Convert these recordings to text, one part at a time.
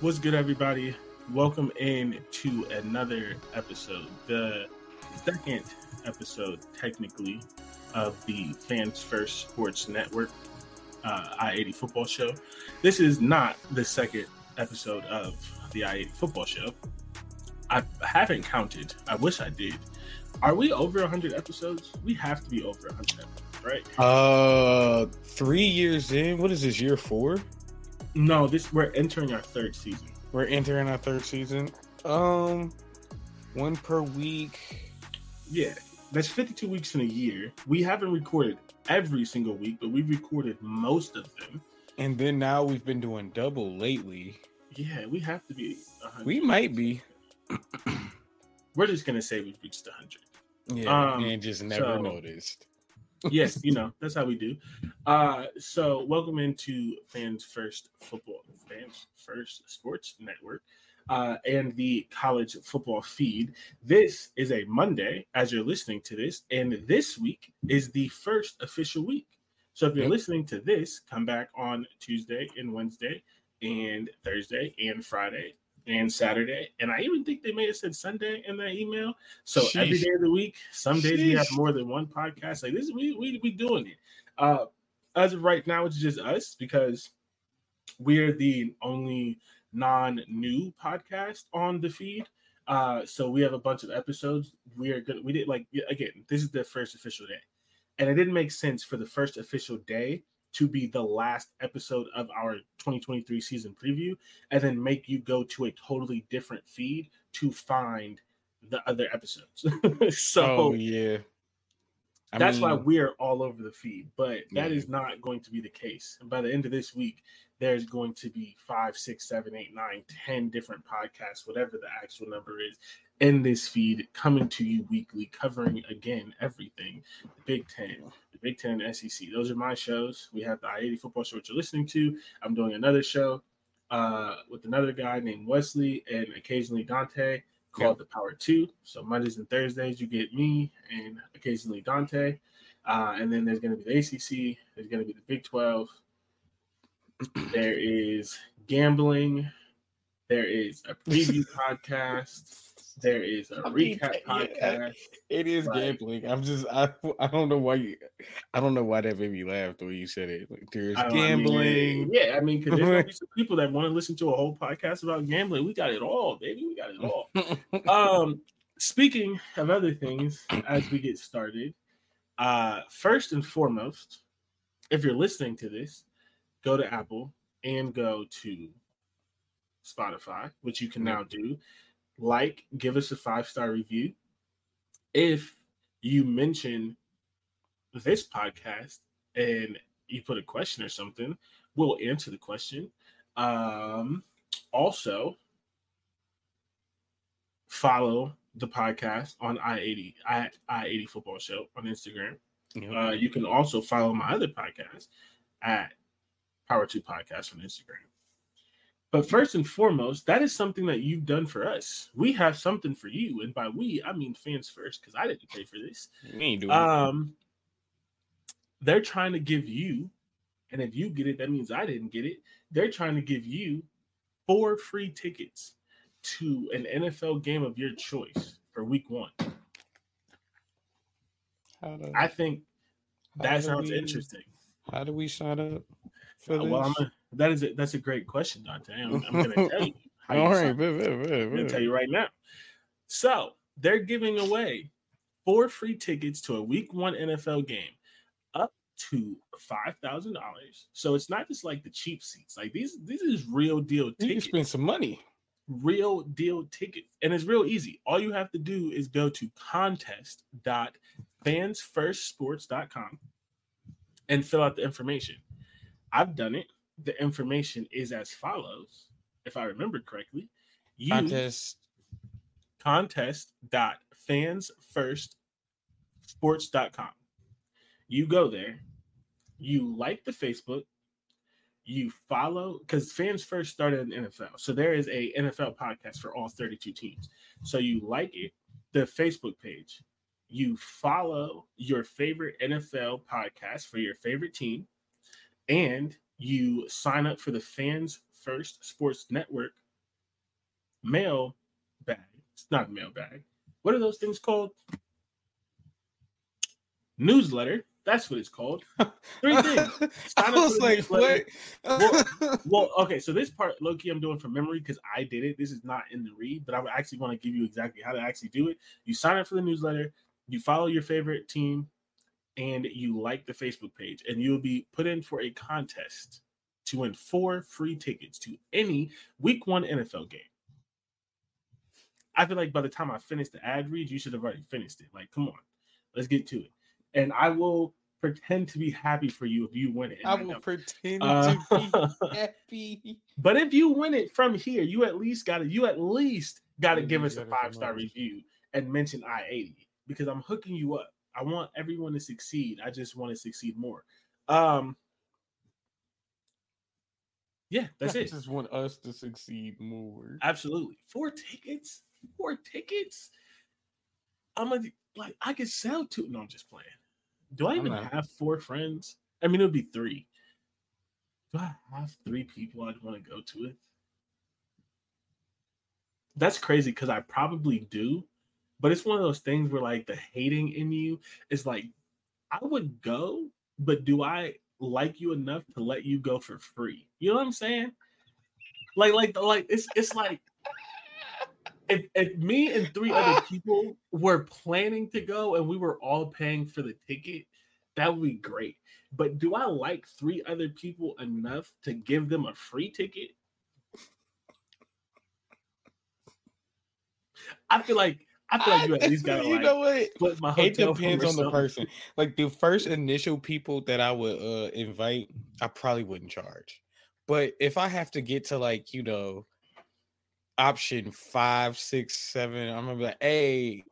What's good, everybody? Welcome in to another episode, the second episode, technically, of the Fans First Sports Network uh, I 80 football show. This is not the second episode of the I 80 football show. I haven't counted. I wish I did. Are we over 100 episodes? We have to be over 100 episodes, right? Uh, three years in. What is this? Year four? No, this we're entering our third season. We're entering our third season. Um, one per week. Yeah, that's 52 weeks in a year. We haven't recorded every single week, but we've recorded most of them. And then now we've been doing double lately. Yeah, we have to be. 100. We might be. We're just gonna say we've reached 100. Yeah, Um, and just never so- noticed. Yes, you know that's how we do. Uh, so welcome into Fans First Football, Fans First Sports Network, uh, and the college football feed. This is a Monday as you're listening to this, and this week is the first official week. So if you're listening to this, come back on Tuesday and Wednesday and Thursday and Friday and Saturday. And I even think they may have said Sunday in that email. So every Sheesh. day of the week, some days we have more than one podcast. Like this, we we we doing it. Uh, as of right now, it's just us because we're the only non-new podcast on the feed. Uh, so we have a bunch of episodes. We are gonna we did like again, this is the first official day, and it didn't make sense for the first official day to be the last episode of our 2023 season preview, and then make you go to a totally different feed to find the other episodes. so oh yeah. I that's why we're all over the feed, but that Yeah. is not going to be the case. And by the end of this week, there's going to be five, six, seven, eight, nine, ten different podcasts, whatever the actual number is, in this feed coming to you weekly, covering again everything the Big Ten, the Big Ten SEC. Those are my shows. We have the I 80 football show, which you're listening to. I'm doing another show uh, with another guy named Wesley and occasionally Dante called the Power Two. So Mondays and Thursdays, you get me and occasionally Dante. Uh, and then there's going to be the ACC. There's going to be the Big 12. There is gambling. There is a preview podcast. There is a I mean, recap yeah. podcast. it is Like- gambling. I'm just I I don't know why you I don't know why that made me laugh the way you said it. Like, there's don't- I mean, gambling. yeah, I mean, because there's some people that want to listen to a whole podcast about gambling. We got it all, baby. We got it all. um speaking of other things as we get started uh first and foremost if you're listening to this go to apple and go to spotify which you can now do. Like give us a five star review. If you mention this podcast and you put a question or something we'll answer the question. Um also follow the podcast on i80 at i80 football show on instagram. Yep. uh, you can also follow my other podcast at power 2 podcast on instagram but first and foremost that is something that you've done for us. We have something for you and by we i mean fans first because i didn't pay for this. We ain't doing um they're trying to give you and if you get it that means i didn't get it. They're trying to give you four free tickets to an nfl game of your choice for week one. How do- i think that sounds we- interesting. How do we sign up for this? well, I'm a, that is a, that's a great question, Dante. I'm, I'm going to tell you. you All right, I'm gonna tell you right now. So they're giving away four free tickets to a Week One NFL game, up to five thousand dollars. So it's not just like the cheap seats. Like these, these is real deal You can spend some money. real deal tickets. And it's real easy. All you have to do is go to contest.fansfirstsports.com and fill out the information. I've done it. The information is as follows, if I remember correctly. You Contest. fans first contest.fansfirstsports.com. You go there, you like the Facebook, you follow because fans first started in NFL. So there is a NFL podcast for all 32 teams. So you like it, the Facebook page, you follow your favorite NFL podcast for your favorite team, and you sign up for the Fans First Sports Network mail bag. It's not a mail bag. What are those things called? Newsletter. That's what it's called. Three things. I was like, what? Well, okay, so this part, Loki, I'm doing from memory because I did it. This is not in the read, but I actually want to give you exactly how to actually do it. You sign up for the newsletter, you follow your favorite team, and you like the Facebook page, and you'll be put in for a contest to win four free tickets to any Week One NFL game. I feel like by the time I finish the ad read, you should have already finished it. Like, come on, let's get to it. And I will pretend to be happy for you if you win it. and I don't. will pretend Uh, to be happy. But if you win it from here, you at least got to you at least got to give us a five star review and mention I eighty because I'm hooking you up. I want everyone to succeed. I just want to succeed more. Um, yeah, that's I it. just want us to succeed more. Absolutely, four tickets, four tickets. I'm gonna like I could sell two. No, I'm just playing. Do I even not. have four friends? I mean, it would be three. Do I have three people I'd want to go to it? That's crazy because I probably do, but it's one of those things where like the hating in you is like, I would go, but do I like you enough to let you go for free? You know what I'm saying? Like, like, like it's it's like if if me and three other people were planning to go and we were all paying for the ticket, that would be great. But do I like three other people enough to give them a free ticket? I feel like I feel like you at least gotta you like know what? my It depends on the person. Like the first initial people that I would uh invite, I probably wouldn't charge. But if I have to get to like, you know, option five, six, seven, I'm gonna be like, hey,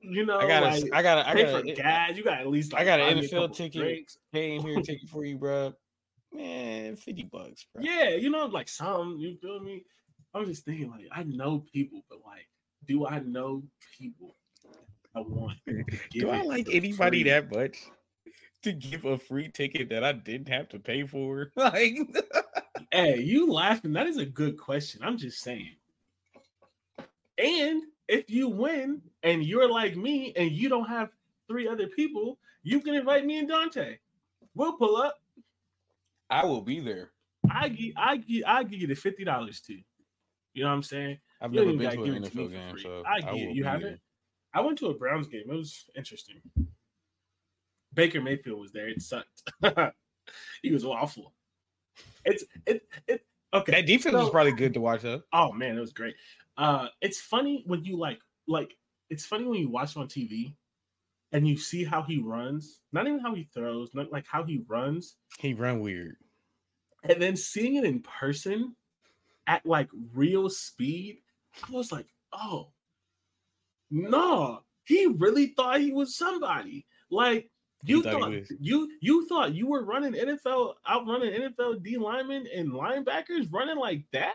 You know, I gotta like, I gotta I gotta for gas. You got at least. I got an NFL ticket. came here ticket for you, bro. Man, 50 bucks, bro. Yeah, you know, like some. You feel me? I'm just thinking, like, I know people, but like, do I know people? I want. Do I like anybody free? that much to give a free ticket that I didn't have to pay for? Like Hey, you laughing? That is a good question. I'm just saying. And if you win and you're like me and you don't have three other people, you can invite me and Dante. We'll pull up. I will be there. I give I give I give you the fifty dollars too. You know what I'm saying? I've You never been to an give it to me NFL for game, so I I get will You haven't? I went to a Browns game. It was interesting. Baker Mayfield was there. It sucked. he was awful. It's it it okay. That defense was probably good to watch though. Oh man, it was great. Uh it's funny when you like like it's funny when you watch on TV and you see how he runs, not even how he throws, not like how he runs, He run weird. and then seeing it in person at like real speed, I was like, oh no, he really thought he was somebody. Like you thought thought you you thought you were running NFL out running NFL D linemen and linebackers running like that.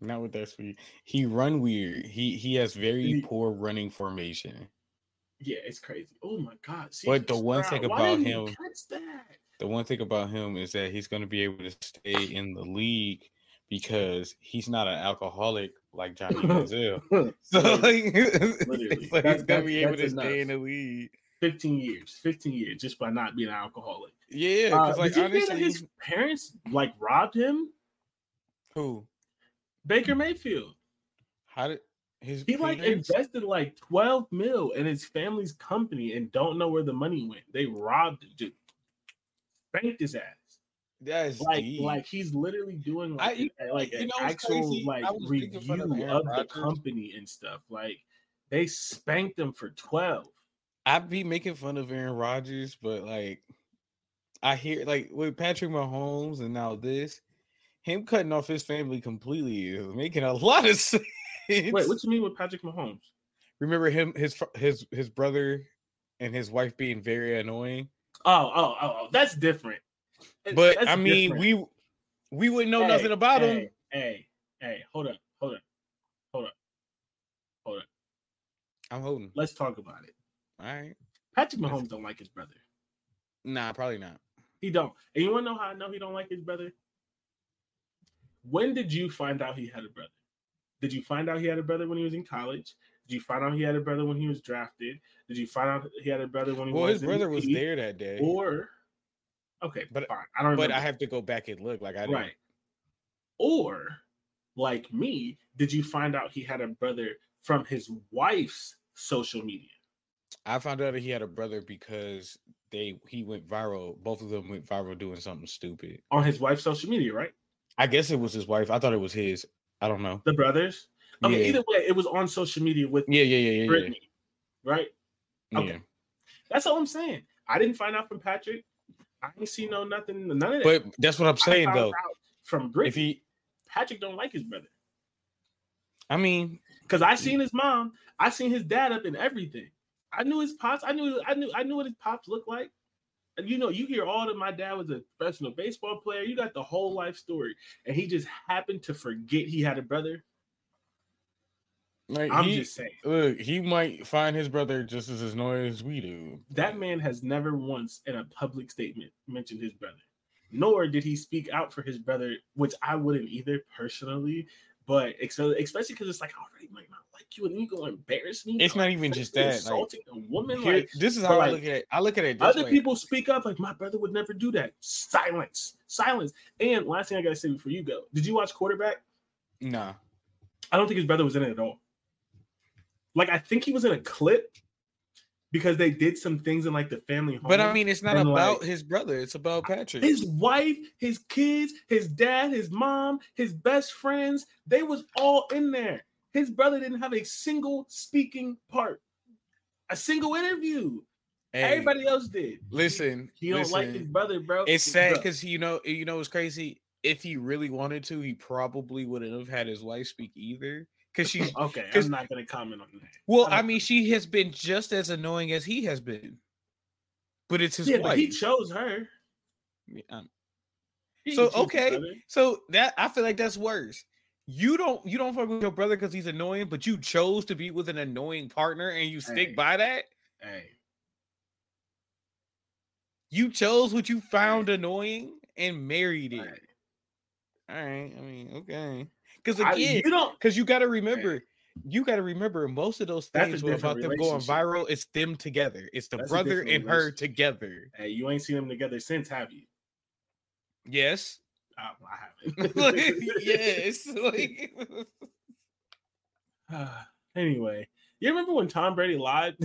Not with that speed. He run weird. He he has very He- poor running formation. Yeah, it's crazy. Oh my god! But the one thing about him- The one thing about him is that he's going to be able to stay in the league because he's not an alcoholic like Johnny Manziel. So like, like That- he's going to be able to that's stay in the league. 15 years, 15 years just by not being an alcoholic. Yeah, Uh, because like did you honestly, his parents like robbed him? who? Baker Mayfield. How did his He like parents- invested like 12 mil in his family's company and don't know where the money went. They robbed him, just spanked his ass. That's Like, deep. like he's literally doing I- like, you- like you an know actual crazy? like I fun of review of the company and stuff. Like they spanked him for 12. I'd be making fun of Aaron Rodgers, but like I hear like with Patrick Mahomes and now this, him cutting off his family completely is making a lot of sense. Wait, what you mean with Patrick Mahomes? Remember him, his his his brother and his wife being very annoying. Oh, oh, oh, oh that's different. But that's I mean, different. we we wouldn't know Hey, nothing about him. hey, Hey, hey, hold up, hold up, hold up, hold up. I'm holding. Let's talk about it. All right. Patrick Mahomes don't like his brother. Nah, probably not. He don't. And you want to know how I know he don't like his brother? When did you find out he had a brother? Did you find out he had a brother when he was in college? Did you find out he had a brother when he was drafted? Did you find out he had a brother when he Well, was his brother was there that day, Or okay, But- fine. I don't. but remember. I have to go back and look. Like I didn't. right. Or like me, did you find out he had a brother from his wife's social media? I found out that he had a brother because they he went viral. Both of them went viral doing something stupid. On his wife's social media, right? I guess it was his wife. I thought it was his. I don't know. The brothers. Okay, yeah. either way, it was on social media with yeah, yeah, yeah, yeah, Brittany, right? okay. yeah. That's all I'm saying. I didn't find out from Patrick. I didn't see no nothing, none of that. But that's what I'm saying though. from If he, Patrick don't like his brother I mean, because I seen his mom, I seen his dad up in everything. I knew his pops. I knew, I knew, I knew what his pops looked like. And you know, you hear all that my dad was a professional baseball player. You got the whole life story, and he just happened to forget he had a brother. Like I'm he, just saying look, he might find his brother just as annoying as we do. that man has never once in a public statement mentioned his brother, nor did he speak out for his brother, which I wouldn't either personally. But especially because it's like, I already might not like you, and you gonna embarrass me. It's not even just that. Like, a woman, here- like this is how I like, look at it. I look at it. Other way. people speak up, like my brother would never do that. Silence, silence. And last thing I gotta say before you go, did you watch quarterback? Nah, I don't think his brother was in it at all. Like I think he was in a clip because they did some things in like the family home. but I mean, it's not and, about like, his brother. It's about Patrick. his wife, his kids, his dad, his mom, his best friends, they was all in there. His brother didn't have a single speaking part, a single interview. Hey, Everybody else did. listen, He don't like his brother, bro. It's sad because you know, you know, it's crazy. If he really wanted to, he probably wouldn't have had his wife speak either. Because she's okay. I'm not gonna comment on that. well, I I mean, she has been just as annoying as he has been, but it's his yeah, wife. he chose her. Yeah, um, He So, didn't choose his okay. So that I feel like that's worse. You don't you don't fuck with your brother because he's annoying, but you chose to be with an annoying partner and you stick Hey. by that. Hey, You chose what you found annoying and married it. hey. All right. I mean, okay. Because I- again, you don't. because you got to remember, you got to remember, most of those things were about them going viral. It's them together. It's the That's brother and her together. Hey, you ain't seen them together since, have you? Yes. Oh, I haven't. Like, yes. Like, anyway, you remember when Tom Brady lied?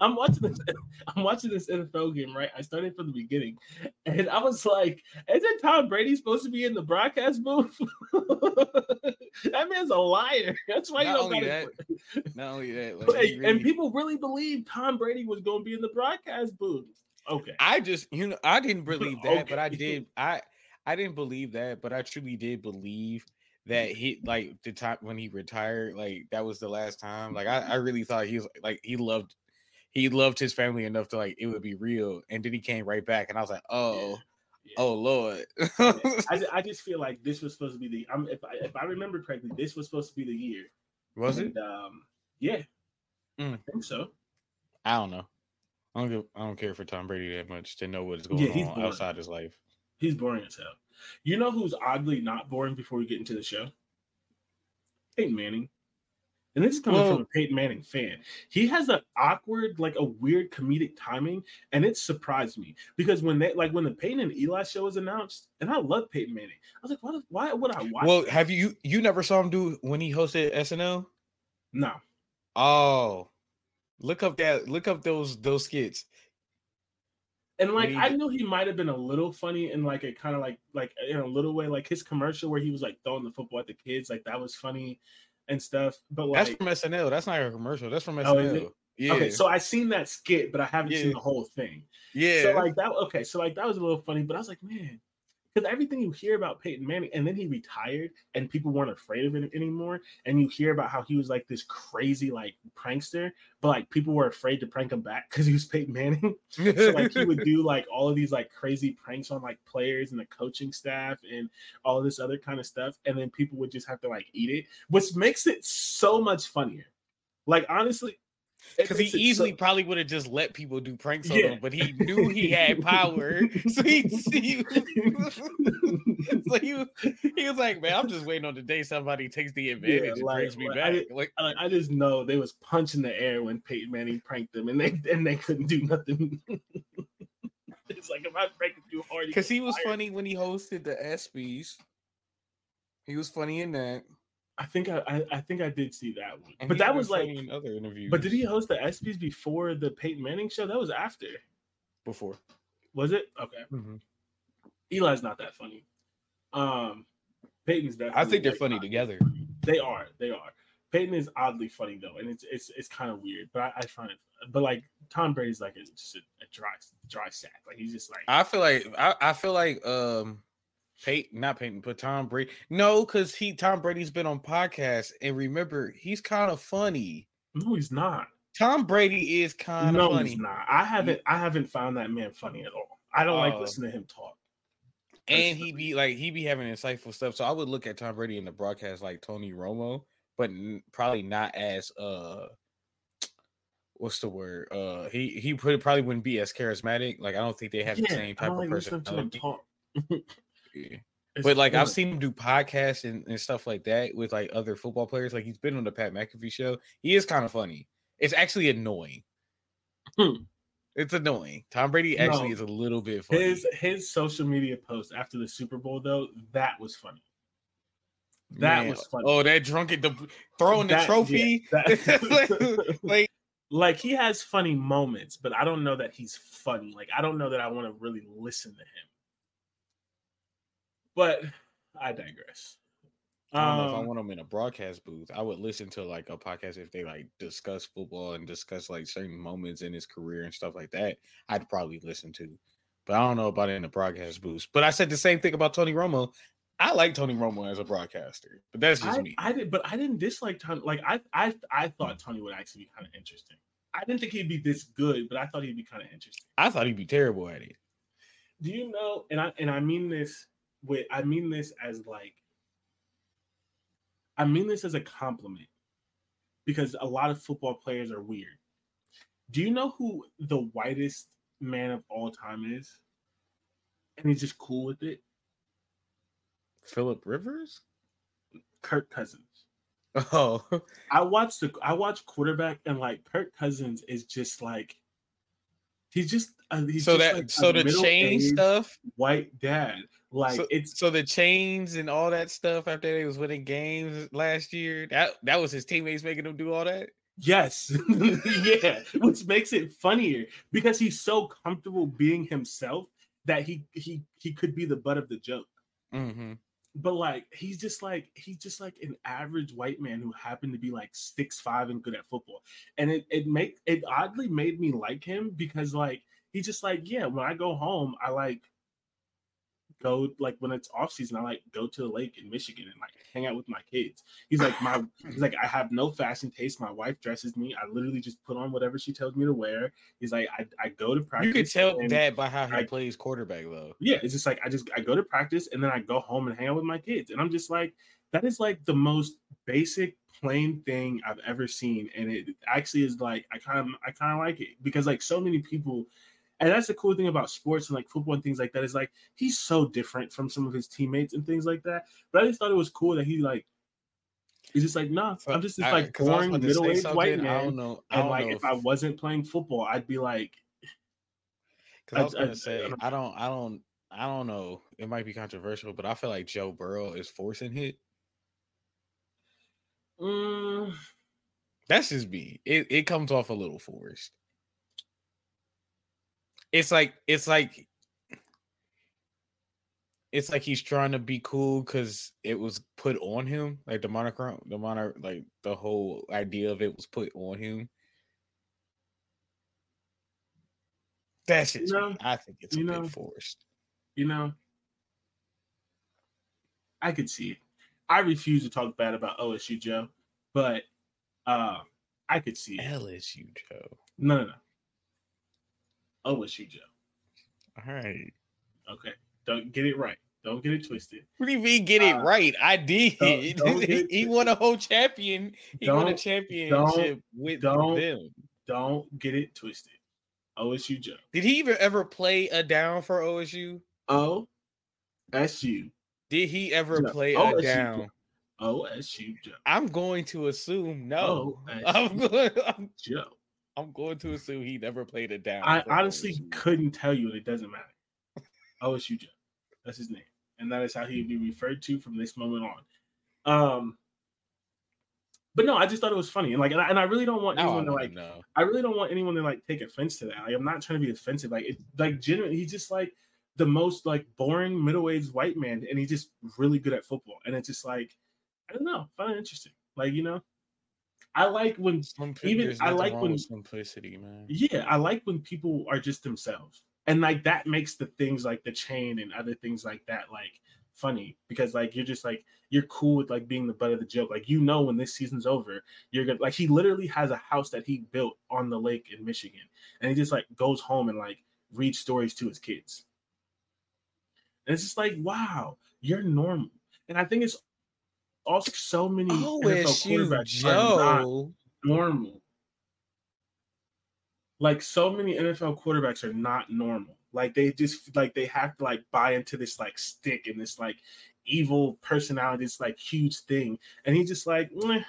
I'm watching this. I'm watching this NFL game, right? I started from the beginning, and I was like, "Isn't Tom Brady supposed to be in the broadcast booth?" that man's a liar. That's why you don't only gotta- not only that, like, Like, he And people really believe Tom Brady was going to be in the broadcast booth. Okay. I just, you know, I didn't believe that, but I did. I I didn't believe that, but I truly did believe that he like the time when he retired, like that was the last time. Like I, I really thought he was like he loved he loved his family enough to like it would be real. And then he came right back, and I was like, oh, Yeah. oh Lord. I, I just feel like this was supposed to be the. I'm, if I if I remember correctly, this was supposed to be the year. was it? Um, yeah, Mm. I think so. I don't know. I don't give, I don't care for Tom Brady that much to know what's going Yeah, on boring. outside his life. He's boring as hell. You know who's oddly not boring before we get into the show? Peyton Manning. And this is coming Well- from a Peyton Manning fan. He has an awkward, like a weird comedic timing, and it surprised me because when they like when the Peyton and Eli show was announced, and I love Peyton Manning, I was like, why, why would I watch? Well, that? have you you never saw him do when he hosted SNL? no, Oh, look up that look up those those skits. and like I knew he might have been a little funny in like a kind of like like in a little way, like his commercial where he was like throwing the football at the kids, like that was funny and stuff. But like, That's from SNL. That's not a commercial. That's from Oh, SNL. it? Yeah. okay, so I seen that skit, but I haven't seen the whole thing. yeah. So like that okay, so like that was a little funny, but I was like, man, because everything you hear about Peyton Manning, and then he retired, and people weren't afraid of it anymore, and you hear about how he was like this crazy like prankster, but like people were afraid to prank him back because he was Peyton Manning. so like he would do like all of these like crazy pranks on like players and the coaching staff and all this other kind of stuff, and then people would just have to like eat it, which makes it so much funnier. Like honestly, Because he it so- easily probably would have just let people do pranks on Yeah. him, but he knew he had power. so he, he, so he, he was like, man, I'm just waiting on the day somebody takes the advantage and like- brings me like, back. I- like, I, I just know they was punching the air when Peyton Manning pranked them, and they and they couldn't do nothing. it's like if I prank too hard, because he was fired. funny when he hosted the ESPYS. He was funny in that. I think I, I I think I did see that one, and but that was like. funny in other interviews. But did he host the ESPYS before the Peyton Manning show? That was after, before? was it? Okay, Mhm. Eli's not that funny. Um, Peyton's definitely. I think they're like, funny not- together. They are. They are. Peyton is oddly funny though, and it's it's it's kind of weird. But I, I find it. But like Tom Brady's like a, just a, a dry dry sack. Like he's just like I feel like I, I feel like um Peyton, not Peyton, but Tom Brady. No, because he Tom Brady's been on podcasts, and remember, he's kind of funny. no, he's not. Tom Brady is kind of no, funny. he's not. I haven't I haven't found that man funny at all. I don't like Oh. listening to him talk. and he be like he be having insightful stuff. So I would look at Tom Brady in the broadcast like Tony Romo, but n- probably not as uh what's the word? Uh he he put probably wouldn't be as charismatic. Like I don't think they have the Yeah, same I type of like listening to him personality. talk. Yeah. It's- But like I've seen him do podcasts and, and stuff like that with like other football players. Like he's been on the Pat McAfee show. He is kind of funny. It's actually annoying. Hmm. It's annoying. Tom Brady actually No. is a little bit funny. his his social media post after the Super Bowl though that was funny. That Man, was funny. Oh, that drunken the throwing the That- yeah, trophy. that- like, like, like he has funny moments, but I don't know that he's funny. Like I don't know that I want to really listen to him. But I digress. I don't know if I Um, want them in a broadcast booth. I would listen to like a podcast if they like discuss football and discuss like certain moments in his career and stuff like that. I'd probably listen to, but I don't know about it in the broadcast booth. But I said the same thing about Tony Romo. I like Tony Romo as a broadcaster, but that's just I, me. I did, but I didn't dislike Tony. Like I, I, I thought Tony would actually be kind of interesting. I didn't think he'd be this good, but I thought he'd be kind of interesting. I thought he'd be terrible at it. Do you know? And I and I mean this with I mean this as like I mean this as a compliment because a lot of football players are weird. Do you know who the whitest man of all time is? And he's just cool with it. Philip Rivers. Kirk Cousins. Oh, I watched the I watched quarterback and like Kirk Cousins is just like he's just uh, he's so just that like so the chain stuff. white dad like so, it's so the chains and all that stuff after they was winning games last year. That that was his teammates making him do all that. Yes. yeah. Which makes it funnier because he's so comfortable being himself that he he he could be the butt of the joke. Mm-hmm. But like he's just like he's just like an average white man who happened to be like six five and good at football. And it it make it oddly made me like him because like he's just like, yeah, when I go home, I like go like when it's off season, I like go to the lake in Michigan and like hang out with my kids. He's like my he's like I have no fashion taste. My wife dresses me. I literally just put on whatever she tells me to wear. He's like I, I go to practice. You could tell that by how he I- plays quarterback, though. yeah, it's just like I just I go to practice and then I go home and hang out with my kids. And I'm just like, that is like the most basic plain thing I've ever seen. And it actually is like I kind of I kind of like it because like so many people and that's the cool thing about sports and like football and things like that is like he's so different from some of his teammates and things like that. But I just thought it was cool that he like He's just like, nah, So I'm just this I- like I boring about to say middle aged white I man. don't know. I And don't like, know if I wasn't playing football, I'd be like, Because I was gonna I- say I don't- I don't I don't I don't know. It might be controversial, but I feel like Joe Burrow is forcing hit. mm, That's just me. It it comes off a little forced. It's like it's like it's like he's trying to be cool because it was put on him. Like the monochrome, the mono, like the whole idea of it was put on him. That's just know- I think it's a you bit know, forced. you know, I could see it. I refuse to talk bad about OSU Joe, but uh, I could see it. LSU Joe. No, no, no. OSU Joe. All right. Okay, don't get it right. Don't get it twisted. What do you mean get it Uh, right? I did. don't- don't he won a whole champion. He won a championship with don't- them. Don't get it twisted. OSU Joe. Did he even ever play a down for OSU? O S U Did he ever No, play a OSU down? OSU Joe. I'm going to assume no. OSU I'm going. I'm, Joe. I'm going to assume he never played it down. I honestly OSU. couldn't tell you, and it doesn't matter. OSU Joe. That's his name. And that is how he would be referred to from this moment on. Um but no, I just thought it was funny. And like and I, and I really don't want Now anyone to like know. I really don't want anyone to like take offense to that. Like I'm not trying to be offensive. Like it like genuinely he's just like the most like boring middle-aged white man and he's just really good at football. And it's just like I don't know, find it interesting. Like, you know, I like when even- I like when- simplicity, man. yeah, I like when people are just themselves. And like that makes the things like the chain and other things like that like funny because like you're just like you're cool with like being the butt of the joke. Like you know when this season's over, you're gonna like he literally has a house that he built on the lake in Michigan. And he just like goes home and like reads stories to his kids. And it's just like, wow, you're normal. And I think it's also so many NFL OSU quarterbacks are not normal. Like so many NFL quarterbacks are not normal. Like they just like they have to like buy into this like stick and this like evil personality, this like huge thing. And he's just like, "Meh."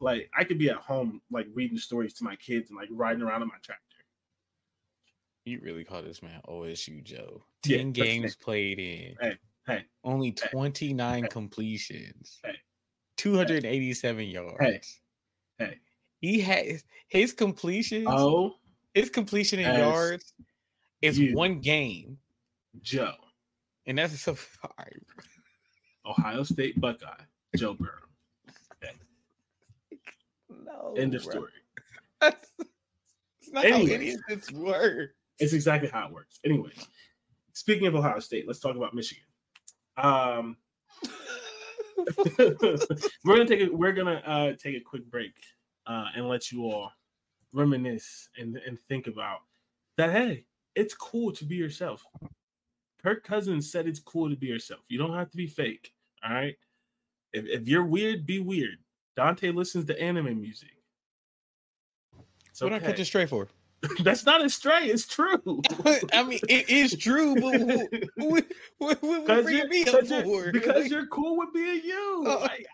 like I could be at home like reading stories to my kids and like riding around on my tractor. You really call this man OSU Joe? Ten that's games played in. Hey, hey, Only 29 hey, completions. hey, 287 yards. hey. He has his completions. Oh, his completion in yards is you. one game, Joe, and that's so. All right. Ohio State Buckeye, Joe Burrow. No. End of bro. story. That's, that's not Anyways. how any of this works. It's exactly how it works. Anyway, speaking of Ohio State, let's talk about Michigan. Um, we're gonna take a we're gonna uh, take a quick break uh, and let you all reminisce and, and think about that. Hey, it's cool to be yourself. Kirk Cousins said it's cool to be yourself. You don't have to be fake. All right. If, if you're weird, be weird. Dante listens to anime music. It's What I put you straight for? That's not a stray. It's true. I mean, it is true, but what, what, what, what Because you're, me up you're- for? because Like, you're cool with being you. Oh. Like,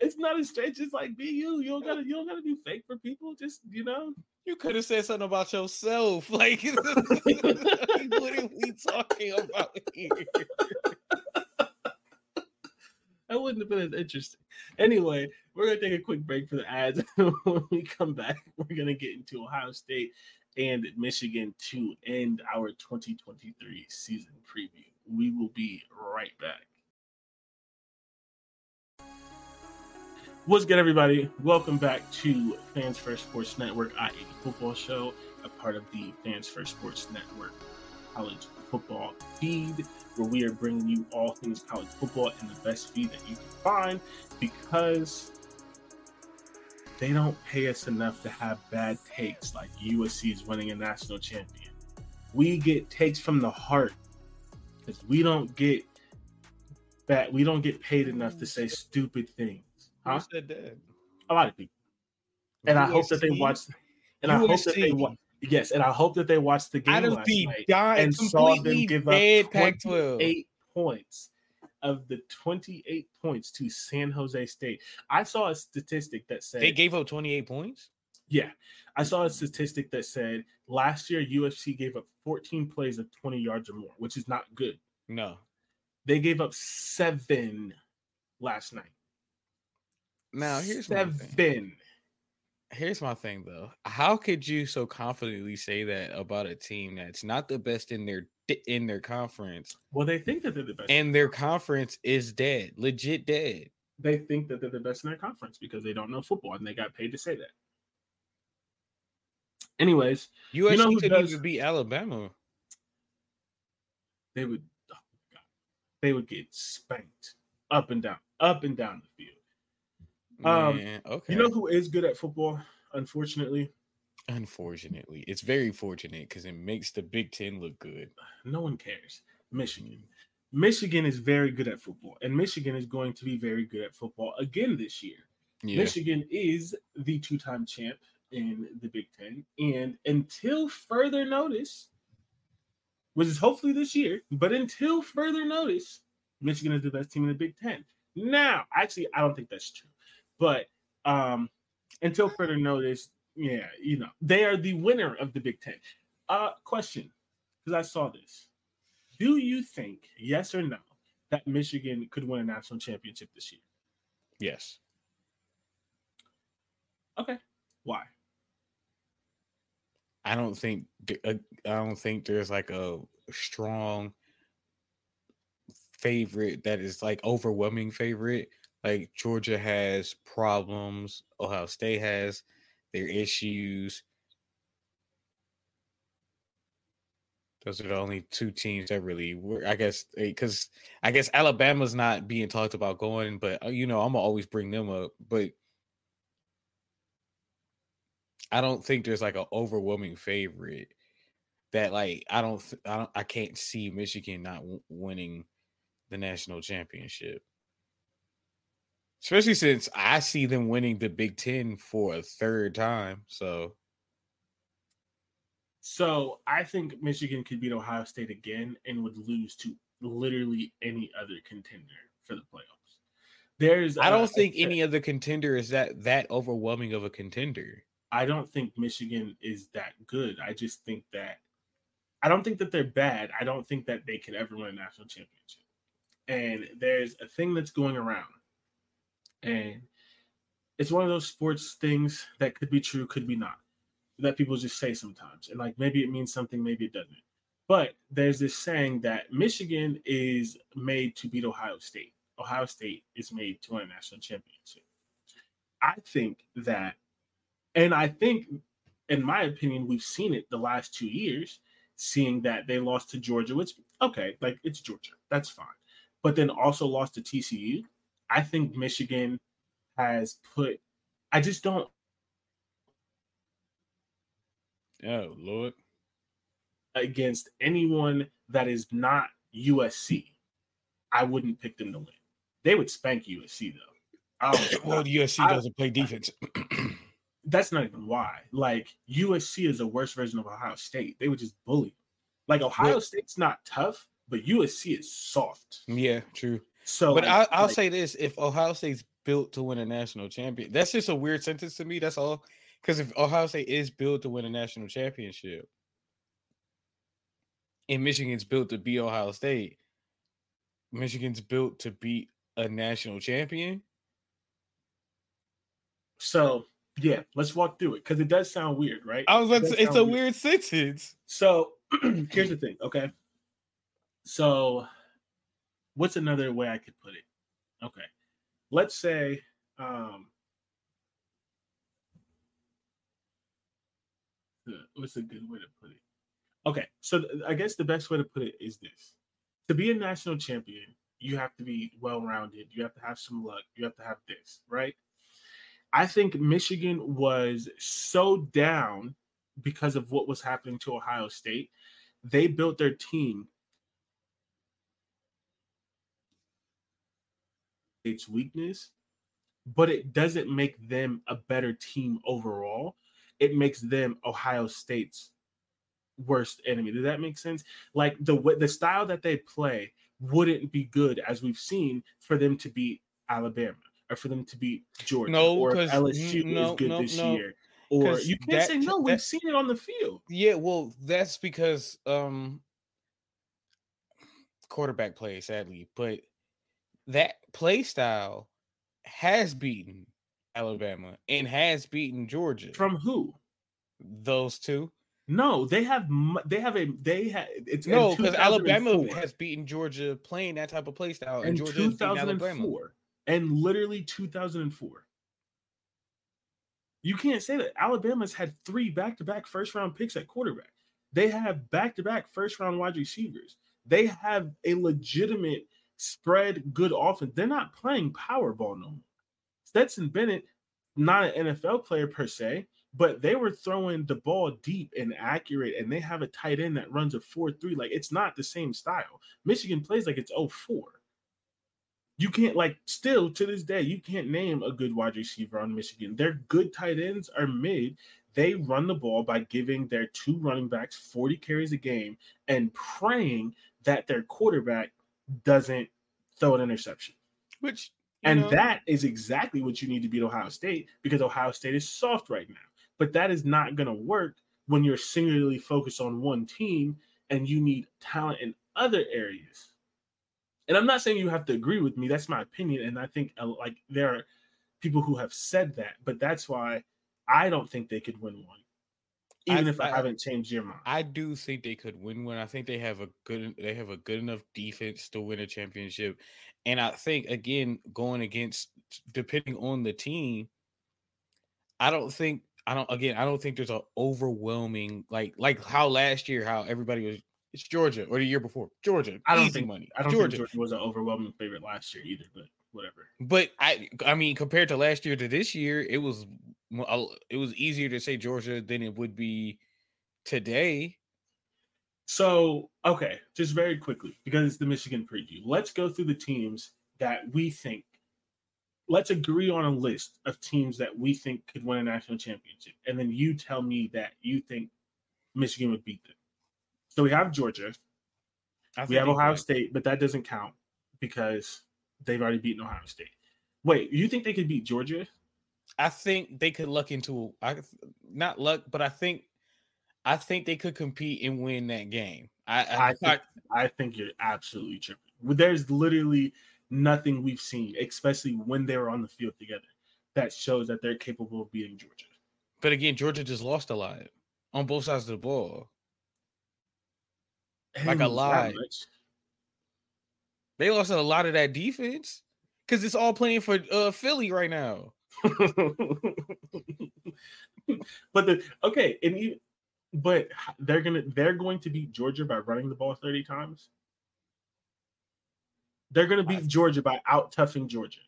it's not a stretch. Just like be you. You don't gotta. You don't gotta be fake for people. Just you know. you could have said something about yourself. Like, what are we talking about here? That wouldn't have been as interesting. Anyway, we're gonna take a quick break for the ads. when we come back, we're gonna get into Ohio State and Michigan to end our 2023 season preview. We will be right back. What's good, everybody? Welcome back to Fans First Sports Network, I-80 Football Show, a part of the Fans First Sports Network college football feed, where we are bringing you all things college football in the best feed that you can find because they don't pay us enough to have bad takes like USC is winning a national champion. We get takes from the heart because we don't get that we don't get paid enough to say stupid things. Who said that? A lot of people. And I hope that they USC? watch and I hope that they USC. watch yes, and I hope that they watched the game Out last night and saw them completely give up dead Pac-12. 28 points. Of the 28 points to San Jose State. I saw a statistic that said They gave up 28 points. yeah, I saw a statistic that said last year USC gave up 14 plays of 20 yards or more, which is not good. No. They gave up seven last night. Now here's my thing. seven. Here's my thing though. How could you so confidently say that about a team that's not the best in their in their conference Well, they think that they're the best. and their conference is dead, legit dead? they think that they're the best in their conference because they don't know football and they got paid to say that. Anyways, USC know who couldn't does- even beat Alabama. they would oh they would get spanked up and down, up and down the field. Um, okay. You know who is good at football? Unfortunately, Unfortunately, it's very fortunate because it makes the Big Ten look good. no one cares. Michigan. Michigan is very good at football, and Michigan is going to be very good at football again this year. Yeah. Michigan is the two-time champ in the Big Ten, and until further notice, which is hopefully this year, but until further notice, Michigan is the best team in the Big Ten. Now, actually, I don't think that's true, but um, until further notice, yeah, you know, they are the winner of the Big Ten. Uh, question, because I saw this: Do you think, yes or no, that Michigan could win a national championship this year? Yes. Okay, why? I don't think uh, I don't think there's like a strong favorite that is like overwhelming favorite. Like Georgia has problems, Ohio State has their issues. Those are the only two teams that really were, I guess, because I guess Alabama's not being talked about going, but uh, you know, I'm gonna always bring them up. But I don't think there's like an overwhelming favorite that like I don't I don't I can't see Michigan not w- winning the national championship. Especially since I see them winning the Big 10 for a third time. So, So I think Michigan could beat Ohio State again and would lose to literally any other contender for the playoffs. There's I uh, don't think a- any other contender is that that overwhelming of a contender. I don't think Michigan is that good. I just think that I don't think that they're bad. I don't think that they could ever win a national championship. And there's a thing that's going around. And it's one of those sports things that could be true, could be not. That people just say sometimes. And like maybe it means something, maybe it doesn't. But there's this saying that Michigan is made to beat Ohio State. Ohio State is made to win a national championship. I think that and I think, in my opinion, we've seen it the last two years, seeing that they lost to Georgia, which, okay, like it's Georgia, that's fine. But then also lost to TCU. I think Michigan has put, I just don't, Oh, Lord. against anyone that is not USC, I wouldn't pick them to win. They would spank USC, though. Oh, well, USC I- doesn't play defense. that's not even why. Like USC is a worse version of Ohio State. They would just bully. Like Ohio State's not tough, but USC is soft. yeah, true. So, but I, I'll like, say this: if Ohio State's built to win a national champion, that's just a weird sentence to me. That's all. Because if Ohio State is built to win a national championship, and Michigan's built to beat Ohio State, Michigan's built to beat a national champion. so. Yeah, let's walk through it because it does sound weird, right? I was about It to it's a sound weird sentence. So here's the thing, okay? So what's another way I could put it? Okay. Let's say um what's a good way to put it? Okay, so I guess the best way to put it is this. To be a national champion, you have to be well-rounded, you have to have some luck, you have to have this, right? I think Michigan was so down because of what was happening to Ohio State, they built their team. Its weakness, but it doesn't make them a better team overall. It makes them Ohio State's worst enemy. Does that make sense? Like the way the style that they play wouldn't be good as we've seen for them to beat Alabama or for them to beat Georgia No, or LSU no, is good no, this no. year. Or you can't that- say no. We've seen it on the field. Yeah, well, that's because um quarterback play, sadly, but that play style has beaten Alabama and has beaten Georgia. From who? those two. No, they have they have a they have it's No, because Alabama has beaten Georgia playing that type of play style, in and Georgia has beaten Alabama. 2004 and literally 2004. You can't say that Alabama's had three back-to-back first-round picks at quarterback. They have back-to-back first-round wide receivers. They have a legitimate spread good offense. They're not playing power ball no more. Stetson Bennett, not an NFL player per se, but they were throwing the ball deep and accurate, and they have a tight end that runs a 4-3. Like it's not the same style. Michigan plays like it's 04 you can't like still to this day you can't name a good wide receiver on Michigan. Their good tight ends are mid. They run the ball by giving their two running backs 40 carries a game and praying that their quarterback doesn't throw an interception. Which And know, that is exactly what you need to beat Ohio State because Ohio State is soft right now. But that is not going to work when you're singularly focused on one team and you need talent in other areas. And I'm not saying you have to agree with me. That's my opinion. And I think uh, like there are people who have said that, but that's why I don't think they could win one, even I- if I, I- haven't changed your mind. I do think they could win one. I think they have a good they have a good enough defense to win a championship. And I think again, going against depending on the team, I don't think I don't again, I don't think there's an overwhelming like like how last year how everybody was it's Georgia or the year before. Georgia. I don't think money. I don't Georgia. think Georgia was an overwhelming favorite last year either, but whatever. But I I mean compared to last year to this year, it was it was easier to say Georgia than it would be today. So, okay, just very quickly, because it's the Michigan preview, let's go through the teams that we think. Let's agree on a list of teams that we think could win a national championship. And then you tell me that you think Michigan would beat them. So we have Georgia, I we have Ohio. State, but that doesn't count because they've already beaten Ohio State. Wait, you think they could beat Georgia? I think they could luck into I not luck, but I think I think they could compete and win that game. I I, I think, I think you're absolutely tripping. There's literally nothing we've seen, especially when they were on the field together, that shows that they're capable of beating Georgia. but again, Georgia just lost a lot on both sides of the ball. Like a even that lie. much. They lost a lot of that defense because it's all playing for uh Philly right now. but the okay, and you, but they're gonna they're going to beat Georgia by running the ball 30 times. They're gonna beat Georgia by out toughing Georgia.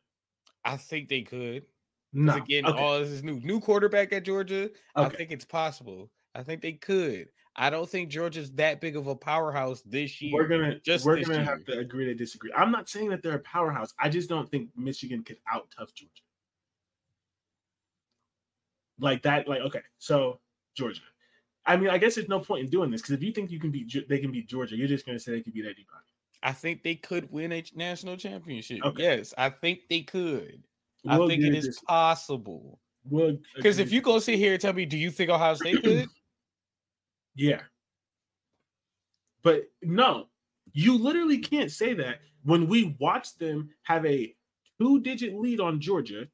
I think they could. No, again, okay, all this is new. New quarterback at Georgia. I think it's possible. I think they could. I don't think Georgia's that big of a powerhouse this year. we're gonna just we're gonna have to agree to disagree. I'm not saying that they're a powerhouse. I just don't think Michigan could out tough Georgia. Like that, like okay, so Georgia. I mean, I guess there's no point in doing this because if you think you can beat they can beat Georgia, you're just gonna say they can beat anybody. I think they could win a national championship. Okay. Yes, I think they could. We'll I think it is it to is possible. we'll Because if you go sit here and tell me, do you think Ohio State could? Yeah, but no, you literally can't say that when we watched them have a two-digit lead on Georgia,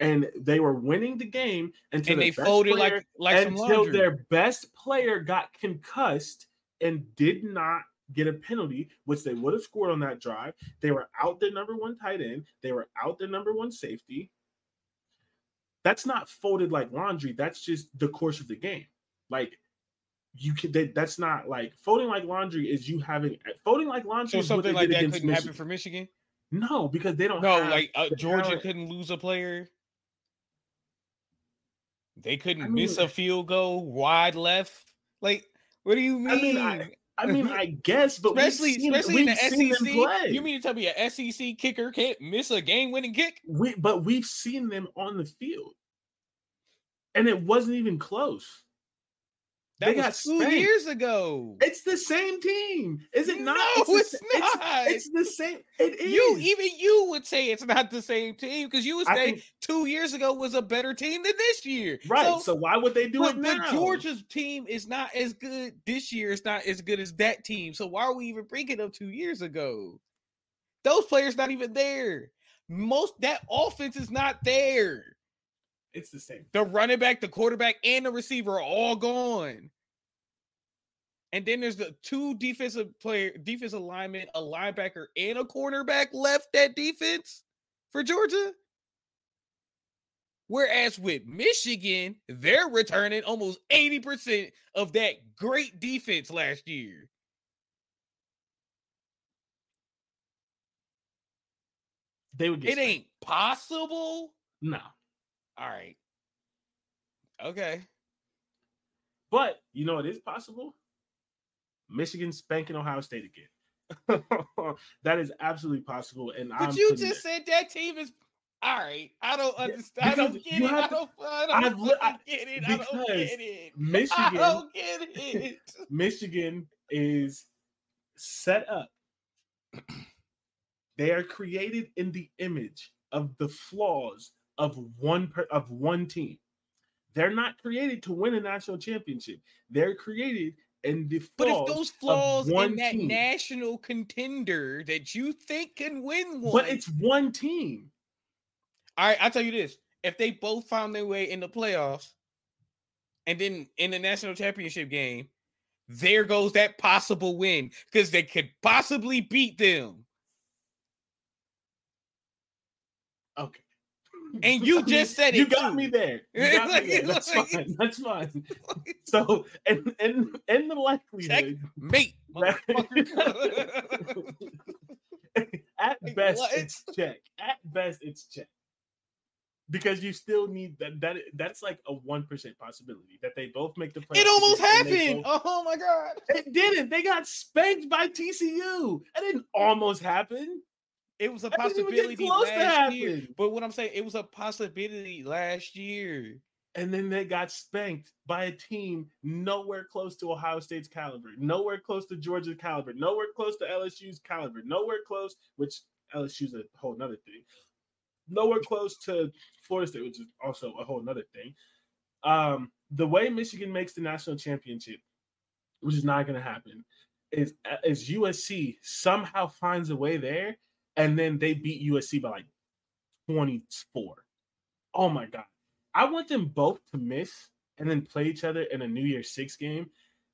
and they were winning the game until and they folded player- like like until their best player got concussed and did not get a penalty, which they would have scored on that drive. They were out their number one tight end. They were out their number one safety. That's not folded like laundry. That's just the course of the game. Like you can. That, that's not like folding like laundry. Is you having folding like laundry? so something like that couldn't happen for Michigan. No, because they don't. No, like uh, Georgia talent. couldn't lose a player. They couldn't I miss a field goal wide left. Like, what do you I mean? mean, I- I mean, I guess, but we've especially seen- especially in the SEC. You mean to tell me a SEC kicker can't miss a game-winning kick? we but we've seen them on the field and it wasn't even close That They got two spanked. years ago. It's the same team, is it not? No, the it's sa- not. It's, the same. It is. You even you would say it's not the same team because you would say think- two years ago was a better team than this year. right. So, why would they do but, it but now? Georgia's team is not as good this year. It's not as good as that team. So why are we even bringing up two years ago? Those players not even there. Most that offense is not there. It's the same. The running back, the quarterback, and the receiver are all gone. And then there's the two defensive player, defensive linemen, a linebacker, and a cornerback left that defense for Georgia. Whereas with Michigan, they're returning almost 80% of that great defense last year. They would get. It spanked. ain't possible. no. All right. Okay. But you know it is possible. Michigan spanking Ohio State again. that is absolutely possible. And But I'm you just said that team is all right. I don't understand. I don't get it. I don't, I don't I- get it. I don't get it. I Michigan, don't get it. Michigan is set up. They are created in the image of the flaws of one per, of one team. They're not created to win a national championship. They're created and the But if those flaws in that team. national contender that you think can win one, but it's one team. all right. I'll tell you this: if they both found their way in the playoffs, and then in the national championship game, there goes that possible win because they could possibly beat them. Okay. And you just said You it got too. me there. You got Like, me there. That's like- fine. That's fine. So, in in in the likelihood, Mate, at best what? it's check. At best it's check. Because you still need that. That that's like a one percent possibility that they both make the playoffs. it almost and happened. both- Oh my god. It didn't. They got spanked by TCU. It didn't almost happen. It was a That didn't even get possibility last year. But what I'm saying, it was a possibility last year. And then they got spanked by a team nowhere close to Ohio State's caliber, nowhere close to Georgia's caliber, nowhere close to LSU's caliber, nowhere close, which LSU's a whole nother thing, nowhere close to Florida State, which is also a whole nother thing. Um, the way Michigan makes the national championship, which is not going to happen, is is USC somehow finds a way there, and then they beat USC by like 24. Oh my god. I want them both to miss and then play each other in a New Year's Six game.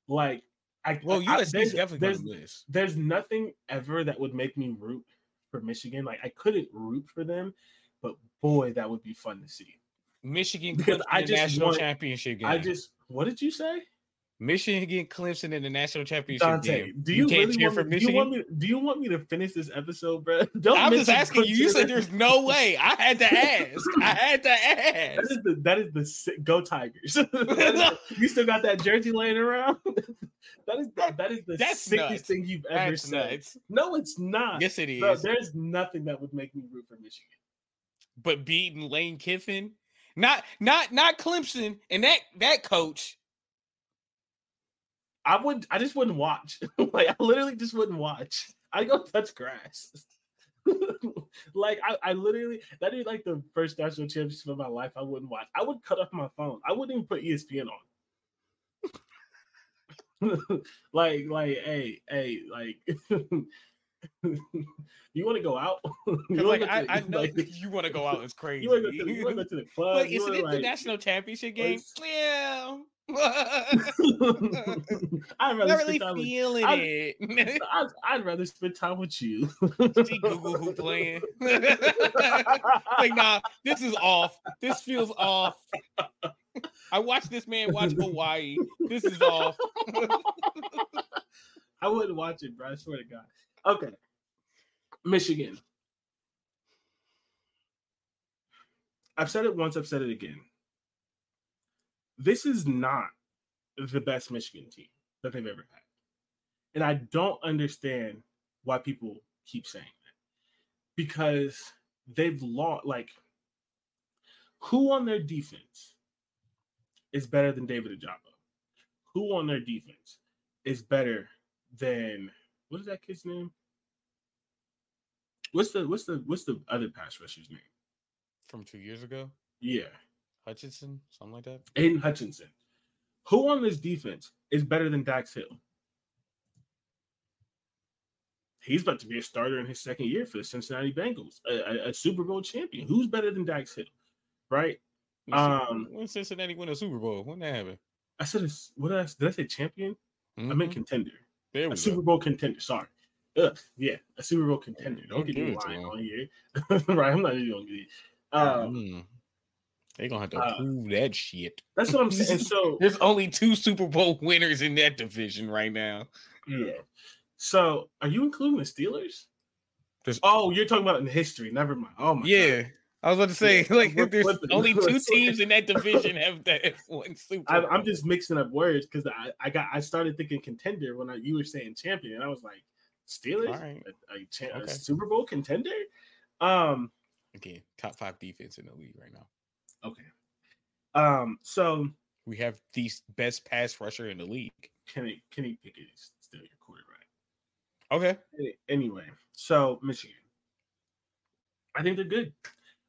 Like, I Well, I- I- USC there's- definitely there's, miss. there's nothing ever that would make me root for Michigan. Like, I couldn't root for them, but boy, that would be fun to see. Michigan because I just national want- championship game. I just, what did you say, Michigan Clemson in the national championship Dante? game. Do you, can't really cheer want for me, do you want Michigan? me? Do you want me to finish this episode, bro? Don't I'm just asking you. You said there's no way. I had to ask. I had to ask. is the that is the go Tigers. That you still got that jersey laying around. that is the, that is the That's sickest nuts. thing you've ever That's said. nuts. No, it's not. Yes, it is. Bro, there's nothing that would make me root for Michigan. but beating Lane Kiffin, not not not Clemson, and that that coach. I would. I just wouldn't watch. like I literally just wouldn't watch. I go touch grass. like I, I literally that is like the first national championship of my life. I wouldn't watch. I would cut off my phone. I wouldn't even put ESPN on. like like hey hey like you want to go out? You 'Cause, wanna like go I, the- I know like, you want to go out. It's crazy. you want to go to the, you wanna go to the club? Like, isn't wanna, the like- national championship game? it's- Yeah. I'd rather really spend time with feeling I- it. I'd, I'd rather spend time with you. See Google who playing. like, nah, this is off. This feels off. I watched this man watch Hawaii. This is off. I wouldn't watch it, bro. I swear to God. Okay. Michigan. I've said it once, I've said it again. This is not the best Michigan team that they've ever had. And I don't understand why people keep saying that. Because they've lost, like, who on their defense is better than David Ojabo? who on their defense is better than what is that kid's name? What's the what's the what's the other pass rusher's name? From two years ago, Yeah, Hutchinson, something like that. Aidan Hutchinson. Who on this defense is better than Dax Hill? He's about to be a starter in his second year for the Cincinnati Bengals, a, a- a Super Bowl champion. Who's better than Dax Hill? Right? When Um, when Cincinnati win a Super Bowl, when that happened? I said, it's- what did I, did I say? Champion? I meant Mhm. contender. there we A go. Super Bowl contender. Sorry. Ugh, yeah, a Super Bowl contender. Don't Don't get me it to lying him. on here. right? I'm not even gonna get it. Um, Mm. They gonna have to uh, prove that shit. that's what I'm saying. So There's only two Super Bowl winners in that division right now. Yeah. So, are you including the Steelers? There's- Oh, you're talking about in history. Never mind. Oh my. yeah, God. I was about to say, Yeah, like, we're there's only two teams in that division have that one Super. I, Bowl. I'm just mixing up words because I, I got I started thinking contender when I, you were saying champion, and I was like Steelers, right. a, a cha- a Super Bowl contender. Um. again top five defense in the league right now. Okay. Um. So We have the best pass rusher in the league. Kenny Kenny Pickett is still your quarterback. Okay, Anyway, so Michigan, I think they're good.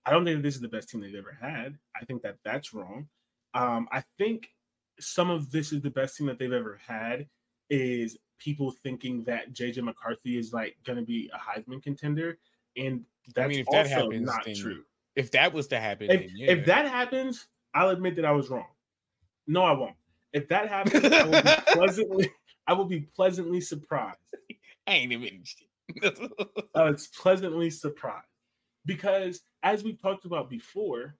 I don't think that this is the best team they've ever had. I think that that's wrong. Um, I think some of this is the best team that they've ever had is people thinking that JJ McCarthy is like going to be a Heisman contender, and that's mean, if that also happens, not true. If that was to happen, If, then yeah. if that happens, I'll admit that I was wrong. No, I won't. If that happens, I will be pleasantly, I will be pleasantly surprised. I ain't even. I was pleasantly surprised because, as we talked about before,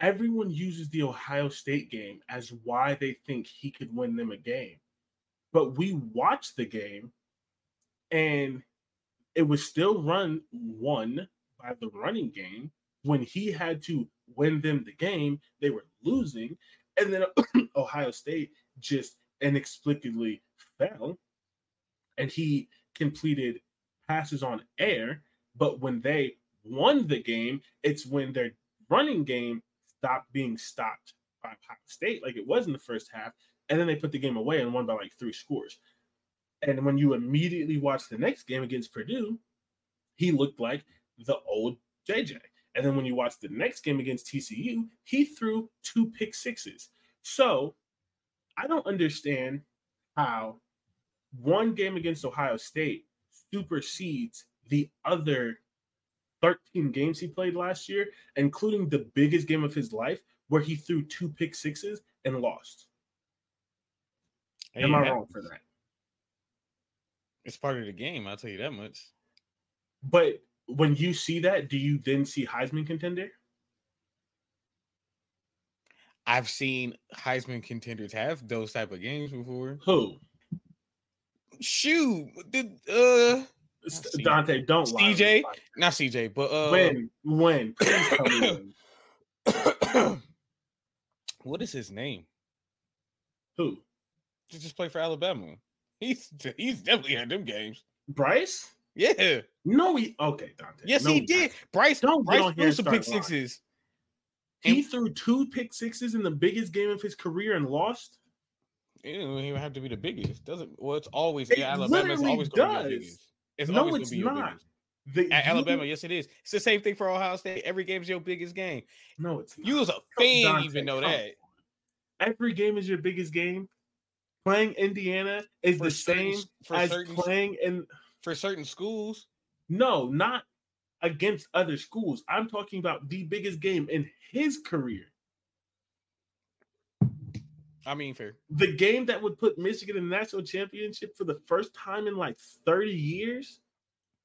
everyone uses the Ohio State game as why they think he could win them a game. But we watched the game and it was still run won by the running game. When he had to win them the game, they were losing. And then Ohio State just inexplicably fell and he completed passes on air. But when they won the game, it's when their running game stopped being stopped by Ohio State, like it was in the first half, and then they put the game away and won by like three scores. And when you immediately watch the next game against Purdue, he looked like the old JJ. And then when you watch the next game against TCU, he threw two pick sixes. So I don't understand how one game against Ohio State supersedes the other 13 games he played last year, including the biggest game of his life, where he threw two pick sixes and lost. Hey, Am I wrong for that? It's part of the game. I'll tell you that much. But when you see that, do you then see Heisman contender? I've seen Heisman contenders have those type of games before. Who? Shoot, did uh Dante, don't lie. CJ? not CJ, but uh When? When? Please tell me when. what is his name? Who? To just play for Alabama. He's he's definitely had them games. Bryce? Yeah. No, he. Okay, Dante. Yes, no, he did. hasn't. Bryce Don't Bryce on threw some pick lying. sixes. He And- threw two pick sixes in the biggest game of his career and lost. Know, he would have to be the biggest. Doesn't well, it's always It yeah, Alabama's always gonna be does. biggest. It's No, always it's gonna be not. The, At you- Alabama, yes, it is. It's the same thing for Ohio State. Every game's your biggest game. No, it's not. You as a fan Dante, even know that. Every game is your biggest game. Playing Indiana is For the certain same as certain playing in. For certain schools, No, not against other schools. I'm talking about the biggest game in his career. I mean, fair. The game that would put Michigan in the national championship for the first time in like 30 years,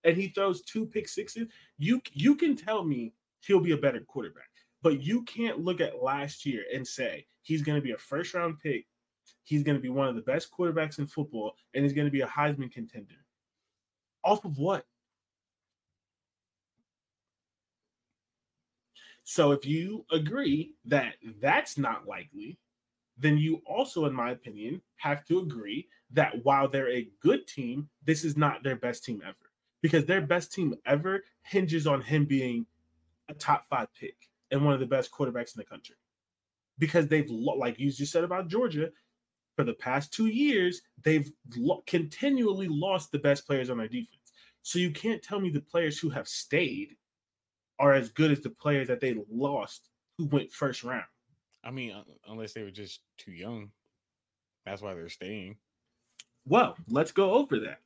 and he throws two pick sixes. You you can tell me he'll be a better quarterback, but you can't look at last year and say he's going to be a first round pick. He's going to be one of the best quarterbacks in football, and he's going to be a Heisman contender. Off of what? So if you agree that that's not likely, then you also, in my opinion, have to agree that while they're a good team, this is not their best team ever. Because their best team ever hinges on him being a top five pick and one of the best quarterbacks in the country. because they've like you just said about Georgia for the past two years, they've lo- continually lost the best players on their defense. So you can't tell me the players who have stayed are as good as the players that they lost who went first round. I mean, unless they were just too young. That's why they're staying. Well, let's go over that.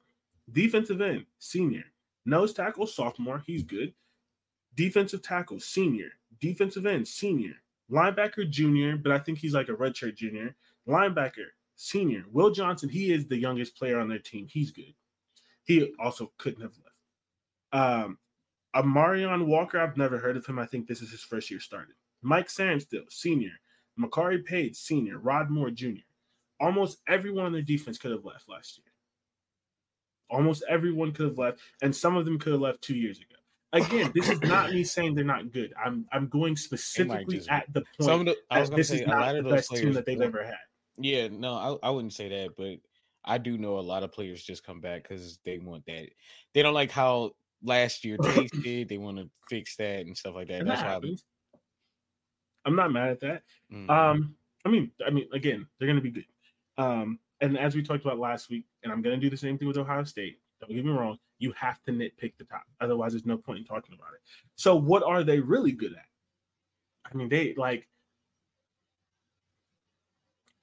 Defensive end, senior. Nose tackle, sophomore. He's good. Defensive tackle, senior. Defensive end, senior. Linebacker, junior, but I think he's like a redshirt junior. Linebacker, senior. Will Johnson, he is the youngest player on their team. He's good. He also couldn't have left. Um, Amorion Walker, I've never heard of him. I think this is his first year started. Mike Sainristil, senior. Makari Paige, senior. Rod Moore, junior. Almost everyone on their defense could have left last year. Almost everyone could have left, and some of them could have left two years ago. Again, this is not me saying they're not good. I'm I'm going specifically at the point. Some of the, I was this say, is not the best team that they've ever had. Yeah, no, I, I wouldn't say that, but I do know a lot of players just come back because they want that. They don't like how last year tasted. They want to fix that and stuff like that. And That's that why I'm not mad at that. Mm-hmm. Um, I mean, I mean, again, they're gonna be good. Um, and as we talked about last week, and I'm gonna do the same thing with Ohio State. Don't get me wrong, you have to nitpick the top. Otherwise, there's no point in talking about it. So, what are they really good at? I mean, they like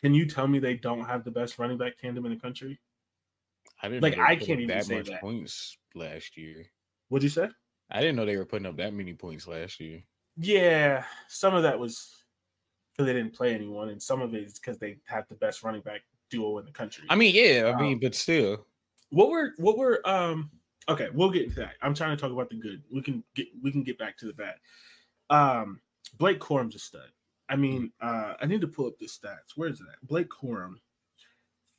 can you tell me they don't have the best running back tandem in the country? I didn't like I can't even that say much that. points last year. What'd you say? I didn't know they were putting up that many points last year. Yeah, some of that was because they didn't play anyone, and some of it is because they had the best running back duo in the country. I mean, yeah, I mean, um, but still, what were what were um okay, we'll get into that. I'm trying to talk about the good. We can get we can get back to the bad. Um, Blake Corum's a stud. I mean, uh, I need to pull up the stats. Where is that? Blake Corum,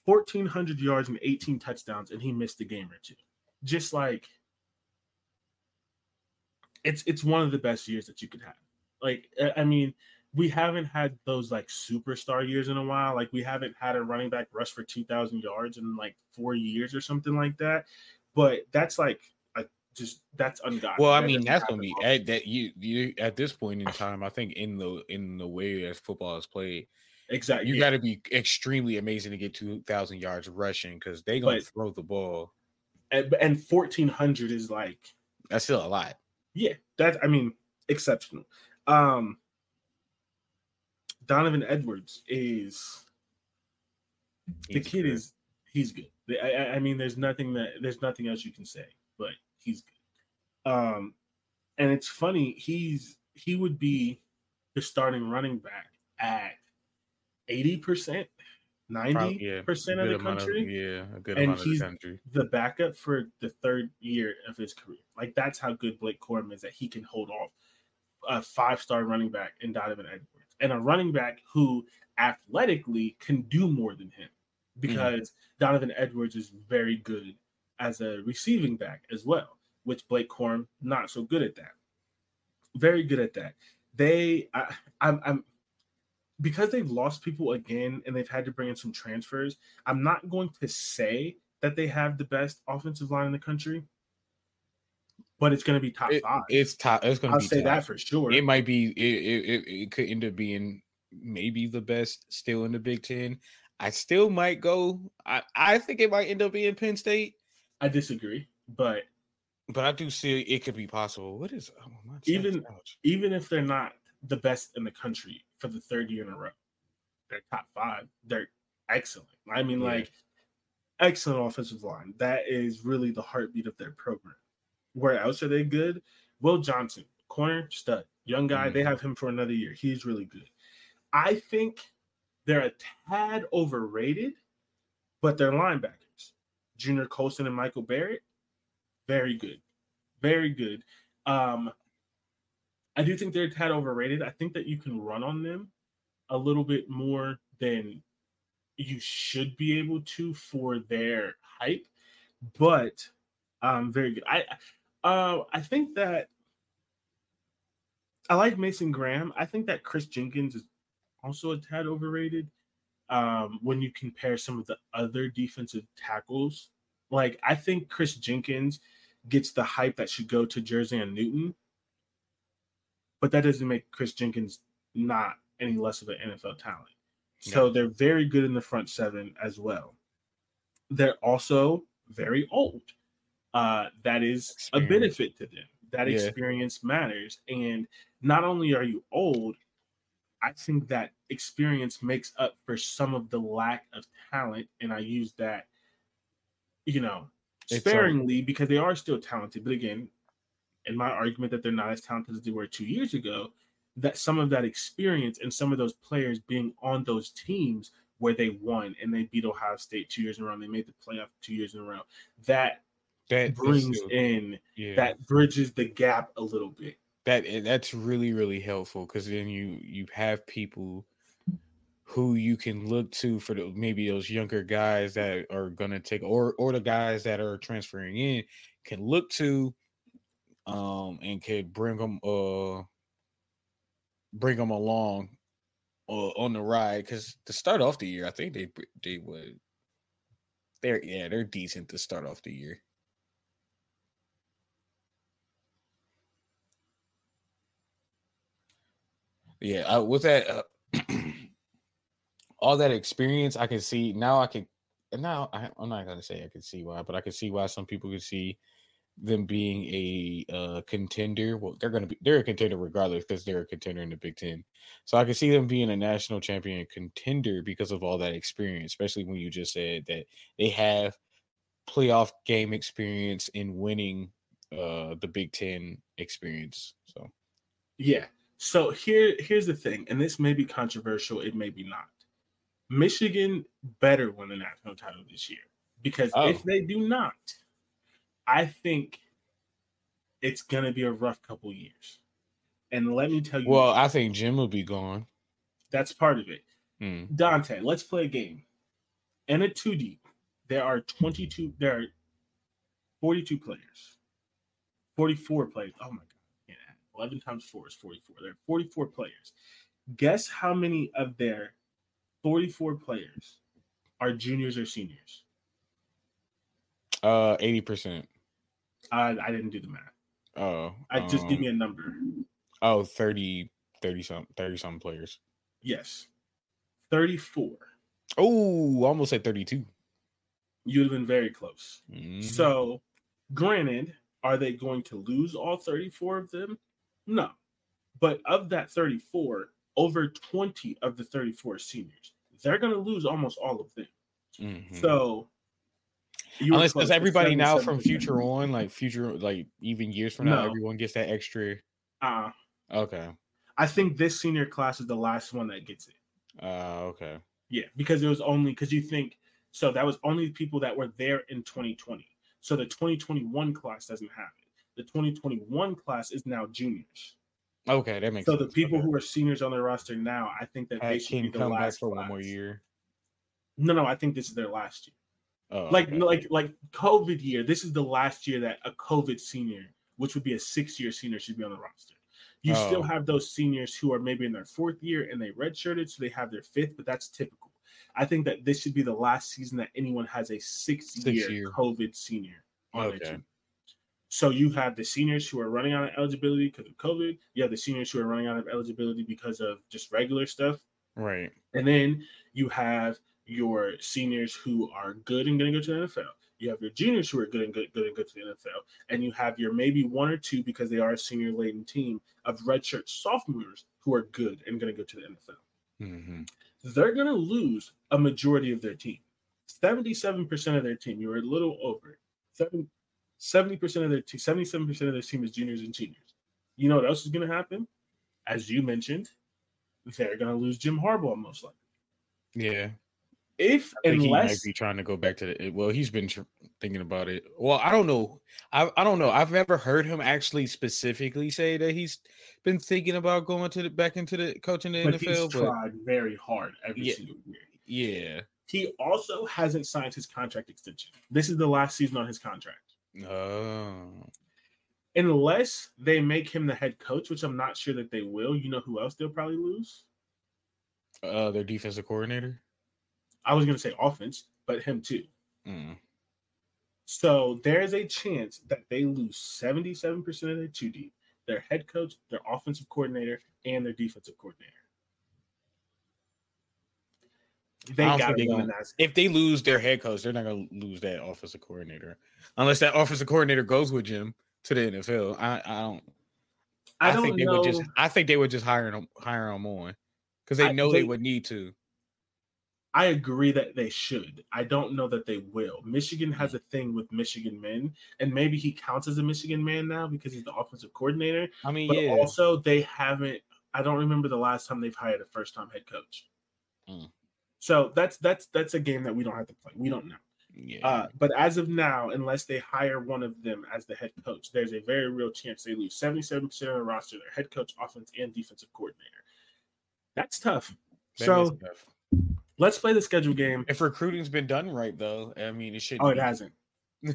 1,400 yards and 18 touchdowns, and he missed a game or two. Just like it's it's one of the best years that you could have. Like, I mean, we haven't had those like superstar years in a while. Like, we haven't had a running back rush for 2,000 yards in like four years or something like that. But that's like just that's ungodly. Well, I mean, that's gonna be at that you you at this point in time. I think in the in the way as football is played, exactly, you yeah. got to be extremely amazing to get two thousand yards rushing because they gonna but, throw the ball. And, and fourteen hundred is like that's still a lot. Yeah, that's I mean exceptional. Um Donovan Edwards is he's the kid good. is he's good. I, I mean, there's nothing that there's nothing else you can say, but he's good. Um, and it's funny, he's he would be the starting running back at 80%, 90% of the country. Of, yeah, a good and amount he's of the country. The backup for the third year of his career. Like that's how good Blake Corum is that he can hold off a five-star running back in Donovan Edwards. And a running back who athletically can do more than him mm-hmm. because mm-hmm. Donovan Edwards is very good as a receiving back as well, which Blake Corum not so good at that. Very good at that. They, I, I'm, I'm because they've lost people again and they've had to bring in some transfers. I'm not going to say that they have the best offensive line in the country, but it's going to be top it, five. It's top. It's going to be. I'll say top. that for sure. It might be. It, it, it could end up being maybe the best still in the Big Ten. I still might go. I, I think it might end up being Penn State. I disagree, but but I do see it could be possible. What is oh, even even if they're not the best in the country for the third year in a row, they're top five. They're excellent. I mean, yeah. like excellent offensive line. That is really the heartbeat of their program. Where else are they good? Will Johnson, corner stud, young guy. Mm-hmm. They have him for another year. He's really good. I think they're a tad overrated, but they're linebackers. Junior Colson and Michael Barrett, very good, very good. Um, I do think they're tad overrated. I think that you can run on them a little bit more than you should be able to for their hype, but um, very good. I uh, I think that I like Mason Graham. I think that Chris Jenkins is also a tad overrated um, when you compare some of the other defensive tackles. Like, I think Chris Jenkins gets the hype that should go to Jer'Zhan Newton, but that doesn't make Chris Jenkins not any less of an NFL talent. So they're very good in the front seven as well. They're also very old. Uh, that is a benefit to them. That Yeah. experience matters. And not only are you old, I think that experience makes up for some of the lack of talent. And I use that, you know, sparingly because they are still talented. But again, in my argument that they're not as talented as they were two years ago, that some of that experience and some of those players being on those teams where they won and they beat Ohio State two years in a row and they made the playoff two years in a row, that that brings in yeah that bridges the gap a little bit. That eh, that's really really helpful because then you you have people who you can look to for the, maybe those younger guys that are gonna take or or the guys that are transferring in can look to um and can bring them uh bring them along uh, on the ride because to start off the year i think they they would they're yeah they're decent to start off the year yeah uh, with that uh, all that experience i can see now i can now I, i'm not gonna say i can see why but i can see why some people could see them being a uh, contender. Well they're gonna be they're a contender regardless because they're a contender in the big ten. So i can see them being a national champion contender because of all that experience especially when you just said that they have playoff game experience in winning uh the big ten experience so. Yeah. So here, here's the thing, and this may be controversial, it may be not. Michigan better win the national title this year because Oh. if they do not, I think it's gonna be a rough couple years. And let me tell you, well i think jim will be gone that's part of it. Hmm. Dante, let's play a game. In a two deep, there are 22, there are 42 players, 44 players. Oh my God. Yeah, 11 times four is 44. There are 44 players. Guess how many of their 44 players are juniors or seniors? uh 80% I, I didn't do the math. oh I just give um, me a number. oh 30 30 some 30 some players Yes. 34. oh almost at 32 You'd have been very close. Mhm. So, granted, are they going to lose all 34 of them? No. But of that 34, over 20 of the 34 seniors. They're going to lose almost all of them. Mhm. So, unless does everybody now from future on like future like even years from now No. everyone gets that extra Uh, okay I think this senior class is the last one that gets it. uh okay Yeah, because it was only because you think so that was only people that were there in 2020. So the 2021 class doesn't have. The 2021 class is now juniors. okay that makes So the people Okay. who are seniors on their roster now, I think that they should be the come back last for one more year No, no, I think this is their last year. oh Like, okay. like, like COVID year. This is the last year that a COVID senior, which would be a six-year senior, should be on the roster. You still Oh. have those seniors who are maybe in their fourth year and they redshirted, so they have their fifth, but that's typical. I think that this should be the last season that anyone has a six-year Six-year. COVID senior on Okay. their team. So you have the seniors who are running out of eligibility because of COVID. You have the seniors who are running out of eligibility because of just regular stuff. right And then you have your seniors who are good and going to go to the NFL. You have your juniors who are good and good, good and good to the NFL. And you have your maybe one or two because they are a senior laden team of redshirt sophomores who are good and going to go to the NFL. hmm They're going to lose a majority of their team. 77% of their team, you're a little over. Seven- 70% of their team, 77% of their team is juniors and seniors. You know what else is going to happen? As you mentioned, they're going to lose Jim Harbaugh most likely. yeah If I think he might unless be trying to go back to the well he's been tr- thinking about it well i don't know I, I don't know i've never heard him actually specifically say that he's been thinking about going to the back into the coaching the but nfl he's but tried very hard every Yeah. single year. yeah He also hasn't signed his contract extension. This is the last season on his contract. Oh Unless they make him the head coach, which I'm not sure that they will. You know who else they'll probably lose? uh their defensive coordinator I was going to say offense, but him too. Mm. So there's a chance that they lose 77% of their 2D, their head coach, their offensive coordinator, and their defensive coordinator. They got to win that. If they lose their head coach, they're not gonna lose that offensive coordinator, unless that offensive coordinator goes with Jim to the NFL. I, I don't. I, I, don't think they know. would just. I think they would just hire him, hire him on, because they I- know they, they- would need to. I agree that they should. I don't know that they will. Michigan has Mm. a thing with Michigan men, and maybe he counts as a Michigan man now because he's the offensive coordinator. I mean, But yeah, also, they haven't. I don't remember the last time they've hired a first-time head coach. Mm. So that's that's that's a game that we don't have to play. We don't know. yeah. Uh, but as of now, unless they hire one of them as the head coach, there's a very real chance they lose 77% of the roster, their head coach, offense, and defensive coordinator. That's tough. That so tough. let's play the schedule game. if recruiting's been done right, though, I mean, it should. Oh, it hasn't. no,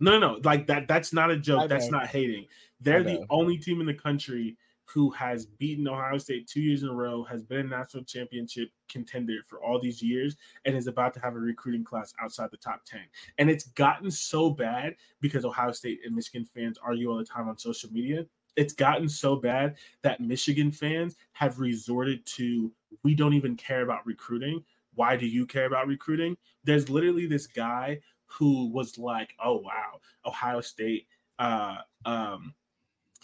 no, no. Like that. That's not a joke. That's not hating. They're the only team in the country who has beaten Ohio State two years in a row, has been a national championship contender for all these years, and is about to have a recruiting class outside the top 10. And it's gotten so bad because Ohio State and Michigan fans argue all the time on social media. It's gotten so bad that Michigan fans have resorted to we don't even care about recruiting. Why do you care about recruiting? There's literally this guy who was like, "Oh wow, Ohio State uh um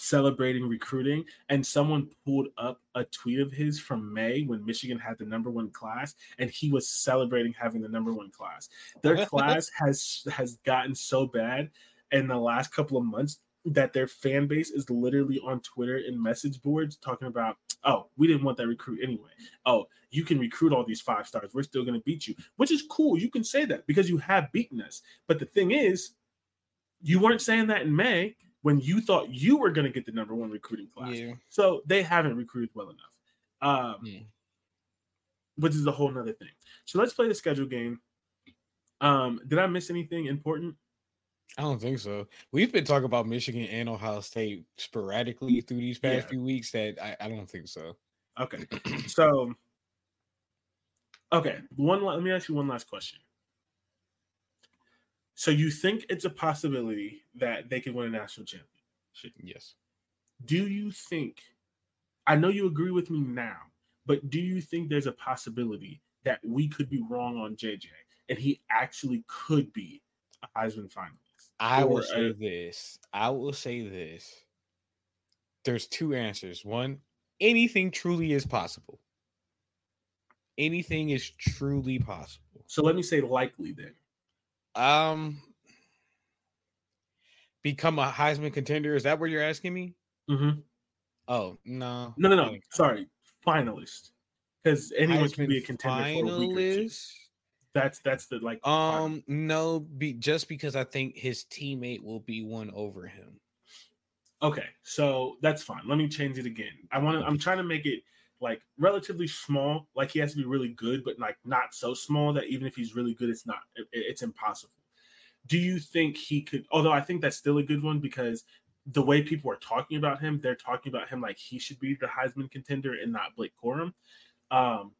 celebrating recruiting and someone pulled up a tweet of his from May when Michigan had the number 1 class and he was celebrating having the number 1 class. Their class has has gotten so bad in the last couple of months that their fan base is literally on Twitter and message boards talking about, "Oh, we didn't want that recruit anyway. Oh, you can recruit all these five stars. We're still going to beat you." Which is cool. You can say that because you have beaten us. But the thing is, you weren't saying that in May when you thought you were going to get the number one recruiting class. Yeah. So they haven't recruited well enough, um, Yeah. which is a whole nother thing. So let's play the schedule game. Um, did I miss anything important? I don't think so. We've been talking about Michigan and Ohio State sporadically through these past Yeah. few weeks. That I, I don't think so. Okay. So, okay. One. Let me ask you one last question. So you think it's a possibility that they could win a national championship? Yes. Do you think? I know you agree with me now, but do you think there's a possibility that we could be wrong on JJ and he actually could be a Heisman finalist? I will say uh, this. I will say this. There's two answers. One, anything truly is possible. Anything is truly possible. So let me say likely then. Um, become a Heisman contender. Is that what you're asking me? Mhm. Oh no, No, no, no. Sorry, finalist. Because anyone can be a contender for a week or two. finalist? That's that's the like. Um, no, be just because I think his teammate will be one over him. Okay, so that's fine. Let me change it again. I want to. I'm trying to make it like relatively small. Like he has to be really good, but like not so small that even if he's really good, it's not. it- it's impossible. Do you think he could? Although I think that's still a good one because the way people are talking about him, they're talking about him like he should be the Heisman contender and not Blake Corum. Um,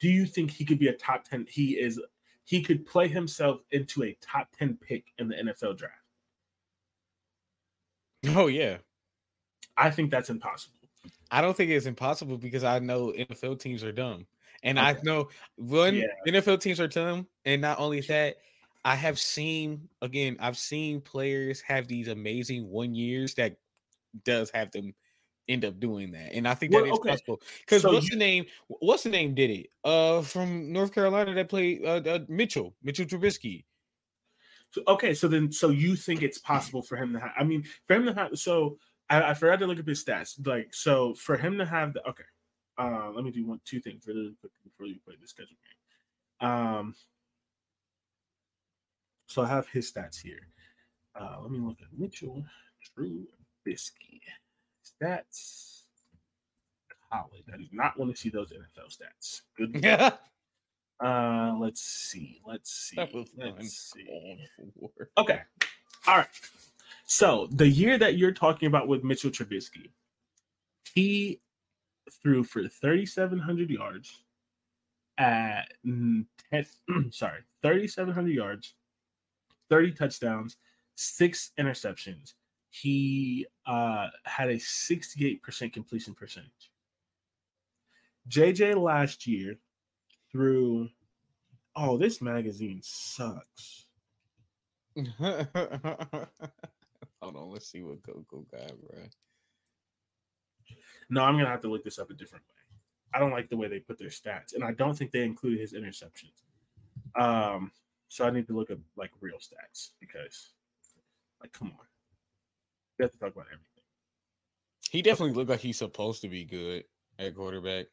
do you think he could be a top ten? He is. He could play himself into a top ten pick in the NFL draft. Oh yeah, I think that's impossible. I don't think it's impossible because I know NFL teams are dumb, and I know one Yeah. NFL teams are dumb, and not only that, I have seen again, I've seen players have these amazing one years that does have them end up doing that, and I think that Well, is okay. possible. Because So what's you- the name? What's the name? Did it? Uh, from North Carolina that played uh, uh Mitchell Mitchell Trubisky. So, okay, so then, so you think it's possible for him to have? I mean, for him to have. So I, I forgot to look up his stats. Like, so for him to have the okay, uh, let me do one, two things really quick before you play the schedule game. Um, so I have his stats here. Uh, let me look at Mitchell Trubisky stats. College. I do not want to see those NFL stats. Good. Yeah, Uh, let's see. Let's see. Let's see. Okay. All right. So the year that you're talking about with Mitchell Trubisky, he threw for 3,700 yards at mm, 10, sorry, 3,700 yards, 30 touchdowns, six interceptions. He uh, had a 68% completion percentage. JJ last year threw Oh, this magazine sucks. Hold on, let's see what Coco got, bro. No, I'm gonna have to look this up a different way. I don't like the way they put their stats, and I don't think they included his interceptions. Um, so I need to look up like real stats because, like, come on, we have to talk about everything. He definitely looked like he's supposed to be good at quarterback.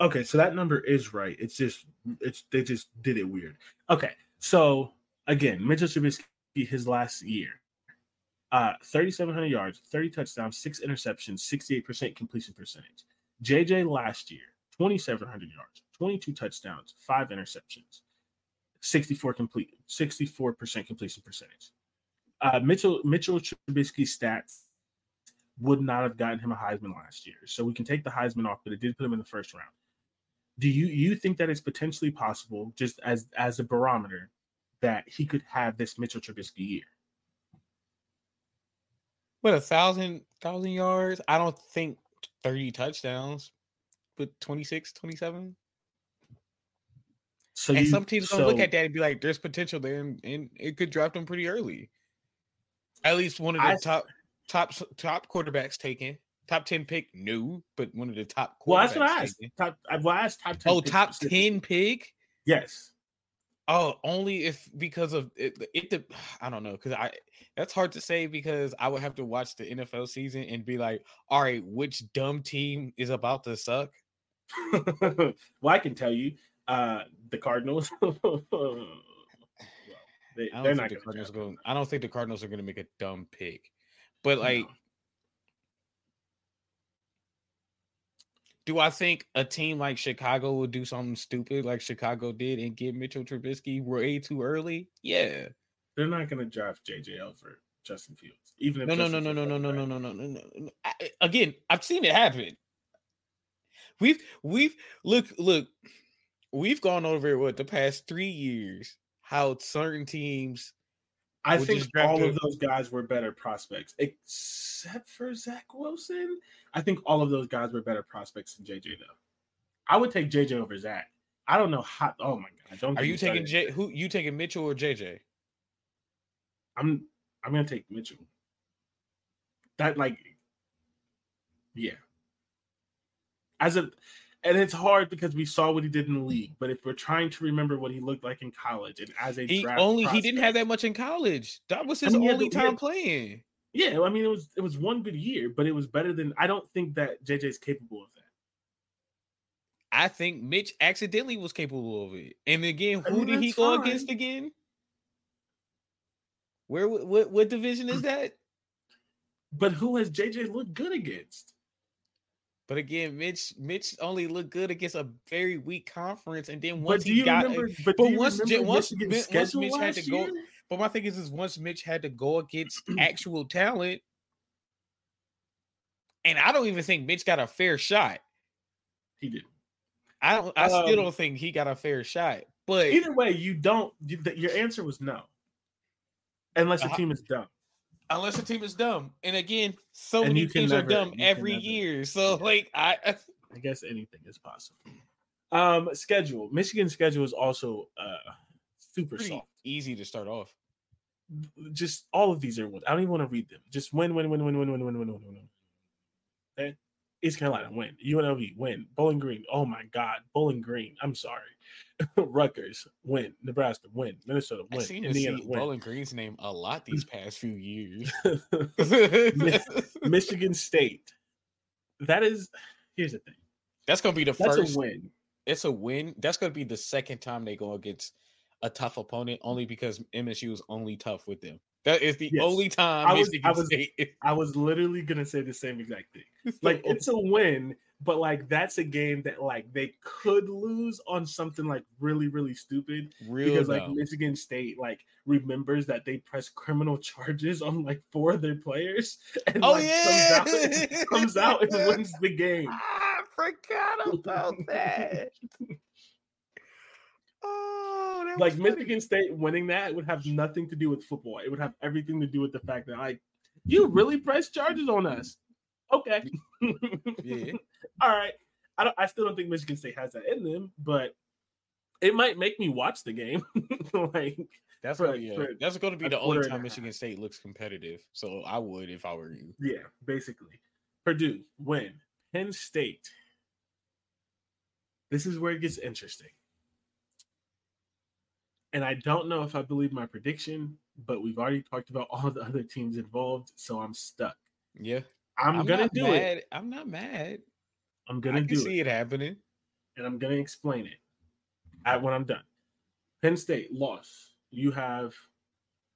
Okay, so that number is right. It's just it's they just did it weird. Okay, so again, Mitchell Trubisky, his last year, uh, 3,700 yards, 30 touchdowns, six interceptions, 68% completion percentage. JJ last year, 2,700 yards, 22 touchdowns, five interceptions, 64 complete, 64% completion percentage. Uh, Mitchell Mitchell Trubisky's stats would not have gotten him a Heisman last year. So we can take the Heisman off, but it did put him in the first round. Do you you think that it's potentially possible, just as as a barometer, that he could have this Mitchell Trubisky year? What a thousand thousand yards? I don't think 30 touchdowns, but 26, 27. So and you- some teams gonna look at that and be like, "There's potential there," and, and it could draft him pretty early. At least one of the I- top top top quarterbacks taken. Top ten pick, no, but one of the top. Well, that's what I asked. taken. Top, well, I asked top ten. Oh, top ten pick. Yes. Oh, only if because of it. it the, I don't know because I that's hard to say because I would have to watch the NFL season and be like, all right, which dumb team is about to suck? well, I can tell you, uh, the Cardinals. well, they, don't think the Cardinals going. I don't think the Cardinals are going to make a dumb pick, but like, do I think a team like Chicago will do something stupid like Chicago did and get Mitchell Trubisky way too early? Yeah. They're not going to draft JJ over Justin Fields, even if No, no, no, no, no, no, no, no, no, no, no, no. Again, I've seen it happen. We've we've look look, we've gone over what the past three years. How certain teams I We'll think all a- of those guys were better prospects, except for Zach Wilson. I think all of those guys were better prospects than JJ, though. I would take JJ over Zach. I don't know how. Oh my god! Don't are you taking. J who you taking Mitchell or JJ? I'm I'm gonna take Mitchell. That like, yeah. As a, and it's hard because we saw what he did in the league. But if we're trying to remember what he looked like in college and as a He draft only he didn't have that much in college. That was his mean, he had only the- he had- time playing. Yeah, I mean it was it was one good year, but it was better than. I don't think that JJ is capable of that. I think Mitch accidentally was capable of it. And again, I who mean, did he go fine. against again? Where what what division is that? But who has JJ looked good against? But again, Mitch Mitch only looked good against a very weak conference, and then once he got, remember? But, once once once Mitch had to go- but my thing is, is once Mitch had to go against actual talent, and I don't even think Mitch got a fair shot. He did. I don't. I Um, still don't think he got a fair shot. But Either way, you don't. You, your answer was no, unless the Uh-huh. team is dumb. Unless the team is dumb, and again, so And many you teams never- are dumb every never- year. So yeah. like, I I guess anything is possible. Um, schedule. Michigan's schedule is also uh super pretty soft. easy to start off. Just all of these are wins. I don't even want to read them. Just win, win, win, win, win, win, win, win, win, win, win. Okay. East Carolina win. UNLV win. Bowling Green. Oh my God. Bowling Green. I'm sorry. Rutgers win. Nebraska win. Minnesota I've win. seen Indiana see win. Bowling Green's name a lot these past few years. Michigan State. That is. Here's the thing. That's gonna be the That's first. a win. It's a win. That's gonna be the second time they go against a tough opponent, only because MSU is only tough with them. That is the Yes. only time I was- Michigan I was- State. I was literally gonna say the same exact thing. Like it's a win, but like that's a game that like they could lose on something like really really stupid real because like. Michigan State like remembers that they press criminal charges on like four of their players and Oh like, yeah, comes out, comes out and wins the game. I forgot about that. Oh, that Like funny. Michigan State winning that would have nothing to do with football. It would have everything to do with the fact that like you really press charges on us. Okay. Yeah. All right. I don't. I still don't think Michigan State has that in them, but it might make me watch the game. like That's for- gonna, that's going to be the only time. Michigan State looks competitive. So I would if I were you. yeah, basically. Purdue win. Penn State. This is where it gets interesting. And I don't know if I believe my prediction, but we've already talked about all the other teams involved, so I'm stuck. Yeah, I'm, gonna do mad. it. I'm not mad. I'm gonna can do see it, it happening. and I'm gonna explain it at when I'm done. Penn State loss. You have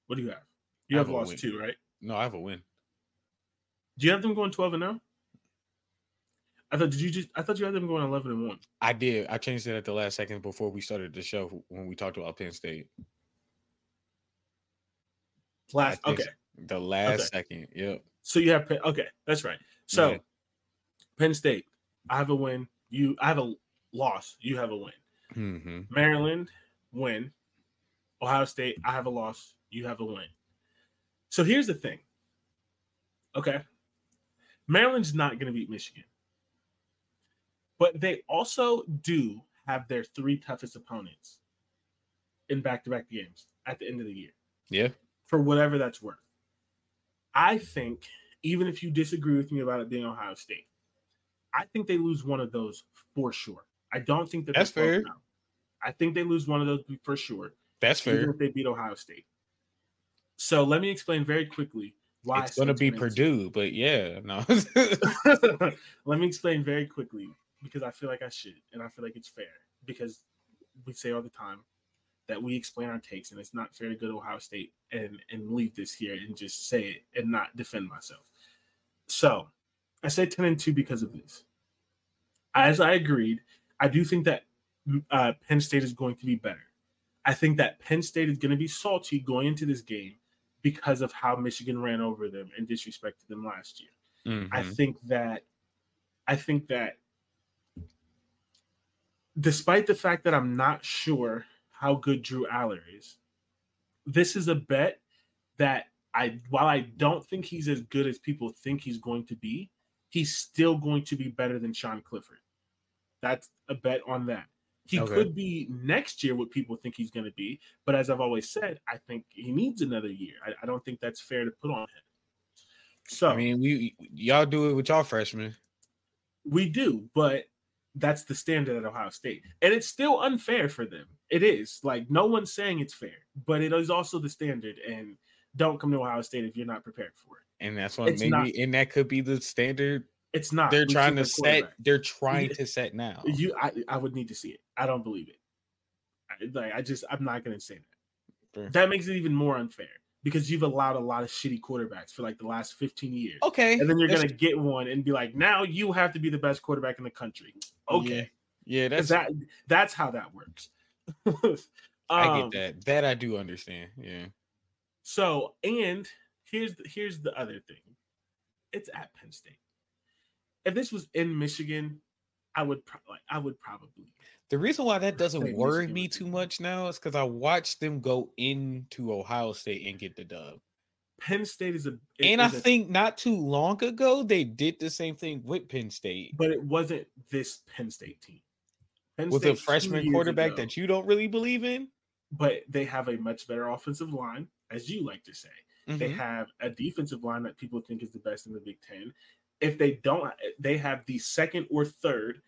what do you have? You have have lost win. two, right? No, I have a win. Do you have them going 12 and 0? I thought did you just I thought you had them going 11 and 1. I did. I changed it at the last second before we started the show when we talked about Penn State. Last okay. The last Okay. second. Yep. So you have Penn, okay, that's right. So Yeah. Penn State, I have a win. You I have a loss. You have a win. hmm Maryland, win. Ohio State, I have a loss. You have a win. So here's the thing. Okay. Maryland's not going to beat Michigan. But they also do have their three toughest opponents in back to back games at the end of the year Yeah. for whatever that's worth. I think, even if you disagree with me about it being Ohio State, I think they lose one of those for sure. I don't think that That's fair. now. I think they lose one of those for sure, That's fair. if they beat Ohio State. So let me explain very quickly why It's going to be said 10 Purdue, but yeah, no. let me explain very quickly because I feel like I should, and I feel like it's fair because we say all the time that we explain our takes, and it's not fair to go to Ohio State and and leave this here and just say it and not defend myself. So I say ten and two because of this. As I agreed, I do think that uh, Penn State is going to be better. I think that Penn State is going to be salty going into this game because of how Michigan ran over them and disrespected them last year. I Mhm. think that I think that despite the fact that I'm not sure how good Drew Allar is, this is a bet that I while I don't think he's as good as people think he's going to be, he's still going to be better than Sean Clifford. That's a bet on that. He Okay. could be next year what people think he's going to be, but as I've always said, I think he needs another year. I, I don't think that's fair to put on him. So I mean, we y'all do it with y'all freshmen. We do, but that's the standard at Ohio State. And it's still unfair for them. It is. Like no one's saying it's fair, but it is also the standard. And don't come to Ohio State if you're not prepared for it. And that's what It's maybe not- and that could be the standard It's not. they're We've trying to set they're trying to set now. You I, I would need to see it. I don't believe it. I, like I just I'm not gonna say that. That makes it even more unfair because you've allowed a lot of shitty quarterbacks for like the last 15 years. Okay. And then you're gonna get one and be like, now you have to be the best quarterback in the country. Okay. yeah, that's that that's how that works. I Um, get that. That I do understand. Yeah. So, and here's the, here's the other thing. It's at Penn State. If this was in Michigan, I would pro- like I would probably. The reason why that doesn't worry me too much now is because I watched them go into Ohio State and get the dub. Penn State is a And I is a- think not too long ago they did the same thing with Penn State but it wasn't this Penn State team. Penn with a State two freshman quarterback ago, that you don't really believe in. but they have a much better offensive line, as you like to say. They Mhm. have a defensive line that people think is the best in the Big Ten. If they don't, they have the second or third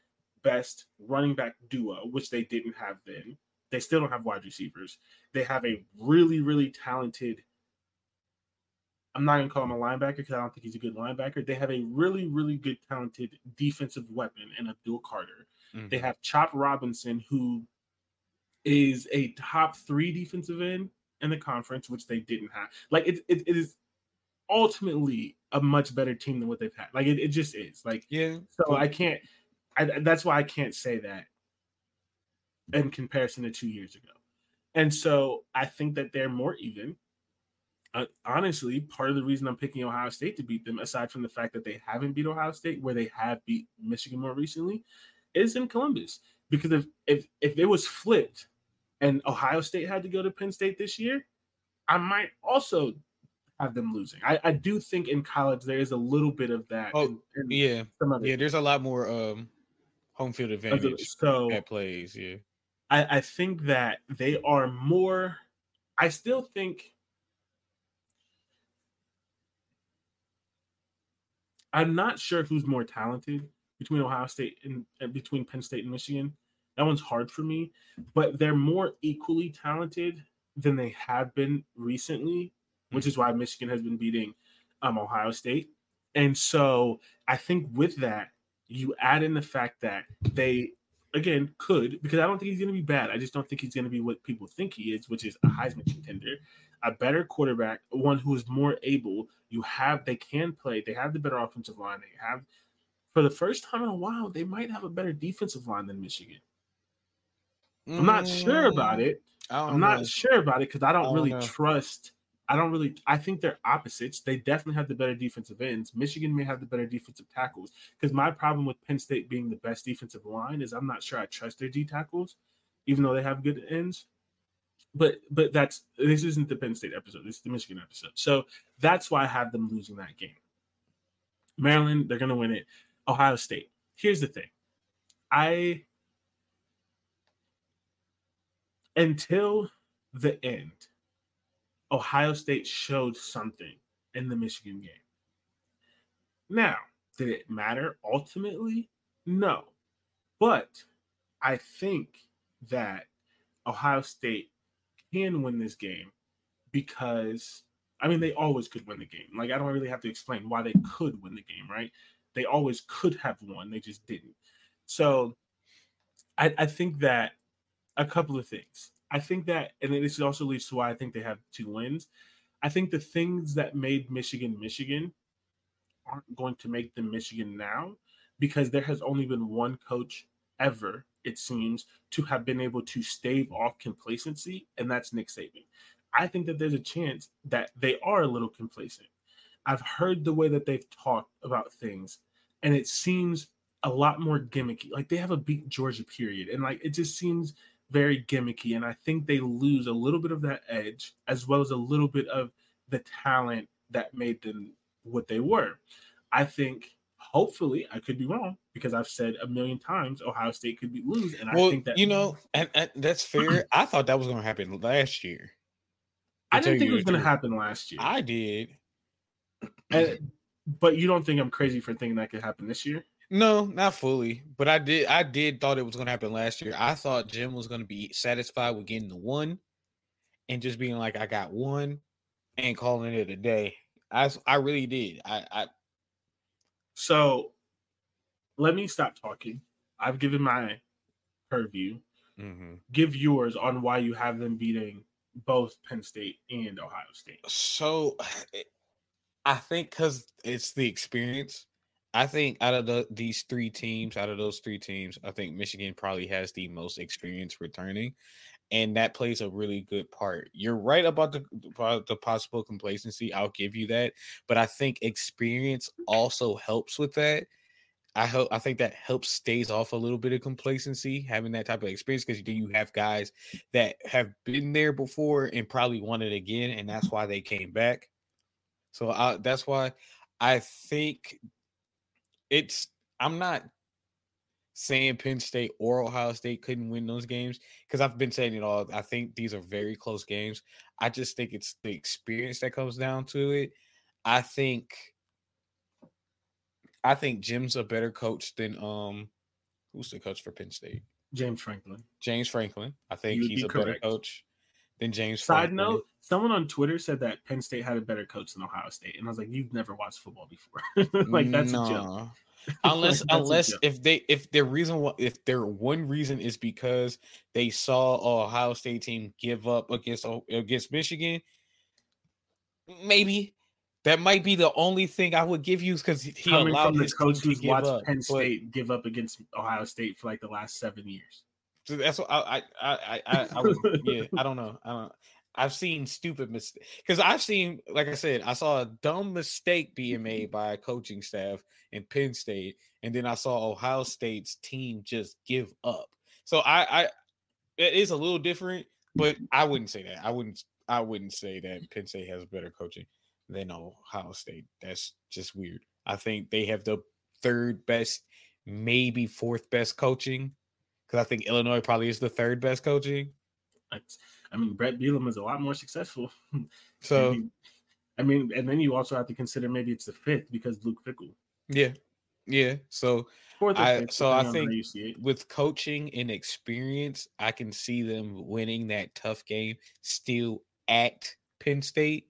best running back duo, which they didn't have then. They still don't have wide receivers. They have a really, really talented. I'm not gonna call him a linebacker because I don't think he's a good linebacker. They have a really, really good, talented defensive weapon in Abdul Carter. They Mhm. have Chop Robinson, who is a top three defensive end in the conference, which they didn't have. Like it, it, it is ultimately a much better team than what they've had. Like it, it just is. Like Yeah. so, I can't. I, that's why I can't say that in comparison to two years ago. And so I think that they're more even. Uh, honestly, part of the reason I'm picking Ohio State to beat them, aside from the fact that they haven't beat Ohio State, where they have beat Michigan more recently, is in Columbus. Because if if if it was flipped and Ohio State had to go to Penn State this year, I might also have them losing. I, I do think in college there is a little bit of that. Oh, in- in Yeah. Yeah. There's a lot more um home field advantage So that plays. Yeah, I, I think that they are more. I still think. I'm not sure who's more talented between Ohio State and, and between Penn State and Michigan. That one's hard for me, but they're more equally talented than they have been recently, which is why Michigan has been beating um, Ohio State. And so I think with that, you add in the fact that they again could because I don't think he's going to be bad. I just don't think he's going to be what people think he is, which is a Heisman contender, a better quarterback, one who is more able. You have they can play. They have the better offensive line. They have for the first time in a while they might have a better defensive line than Michigan. I'm not sure about Mm, it. I I'm not sure about it because I don't don't really know. trust. I don't really. I think they're opposites. They definitely have the better defensive ends. Michigan may have the better defensive tackles. Because my problem with Penn State being the best defensive line is I'm not sure I trust their D tackles, even though they have good ends. But but that's this isn't the Penn State episode. This is the Michigan episode. So that's why I have them losing that game. Maryland, they're gonna win it. Ohio State. Here's the thing. I until the end, Ohio State showed something in the Michigan game. Now, did it matter ultimately? No. But I think that Ohio State can win this game because, I mean, they always could win the game. Like, I don't really have to explain why they could win the game, right? They always could have won, they just didn't. So I, I think that a couple of things. I think that, and this also leads to why I think they have two wins. I think the things that made Michigan Michigan aren't going to make them Michigan now because there has only been one coach ever, it seems, to have been able to stave off complacency, and that's Nick Saban. I think that there's a chance that they are a little complacent. I've heard the way that they've talked about things, and it seems a lot more gimmicky. Like they have a beat Georgia period, and like it just seems very gimmicky. And I think they lose a little bit of that edge, as well as a little bit of the talent that made them what they were. I think, hopefully, I could be wrong because I've said a million times Ohio State could be lose, and well, I think that you know, and, and that's fair. I thought that was going to happen last year. I tell didn't think it was going to truth. happen last year. I did. And- but you don't think I'm crazy for thinking that could happen this year? No, not fully, but I did. I did thought it was going to happen last year. I thought Jim was going to be satisfied with getting the one, and just being like, "I got one," and calling it a day. I I really did. I I So let me stop talking. I've given my purview. mhm. Give yours on why you have them beating both Penn State and Ohio State. so I think because it's the experience. I think out of the these three teams, out of those three teams, I think Michigan probably has the most experience returning, and that plays a really good part. You're right about the about the possible complacency. I'll give you that, but I think experience also helps with that. I hope I think that helps stays off a little bit of complacency having that type of experience because then you have guys that have been there before and probably won it again, and that's why they came back. So I, that's why I think it's. I'm not saying Penn State or Ohio State couldn't win those games because I've been saying it all. I think these are very close games. I just think it's the experience that comes down to it. I think. I think Jim's a better coach than um, who's the coach for Penn State? James Franklin. James Franklin. I think he's be a better coach than James. Side Franklin. note: Someone on Twitter said that Penn State had a better coach than Ohio State, and I was like, "You've never watched football before. like that's a joke." Unless Like, unless if they if their reason why if their one reason is because they saw a Ohio State team give up against against Michigan, maybe that might be the only thing I would give you because he coming allowed from the coach who's watched up. Penn but- State give up against Ohio State for like the last seven years. So that's what I I I I, I, would, yeah I don't know I don't I've seen stupid mistakes because I've seen like I said I saw a dumb mistake being made mm-hmm. by a coaching staff in Penn State and then I saw Ohio State's team just give up. So I I it is a little different, but mm-hmm. I wouldn't say that. I wouldn't I wouldn't say that Penn State has better coaching than Ohio State. That's just weird. I think they have the third best maybe fourth best coaching because I think Illinois probably is the third best coaching. I mean, Bret Bielema is a lot more successful. So I mean, and then you also have to consider maybe it's the fifth because Luke Fickell. yeah, yeah. So Fourth I- fifth, so I think how you see it. with coaching and experience, I can see them winning that tough game still at Penn State.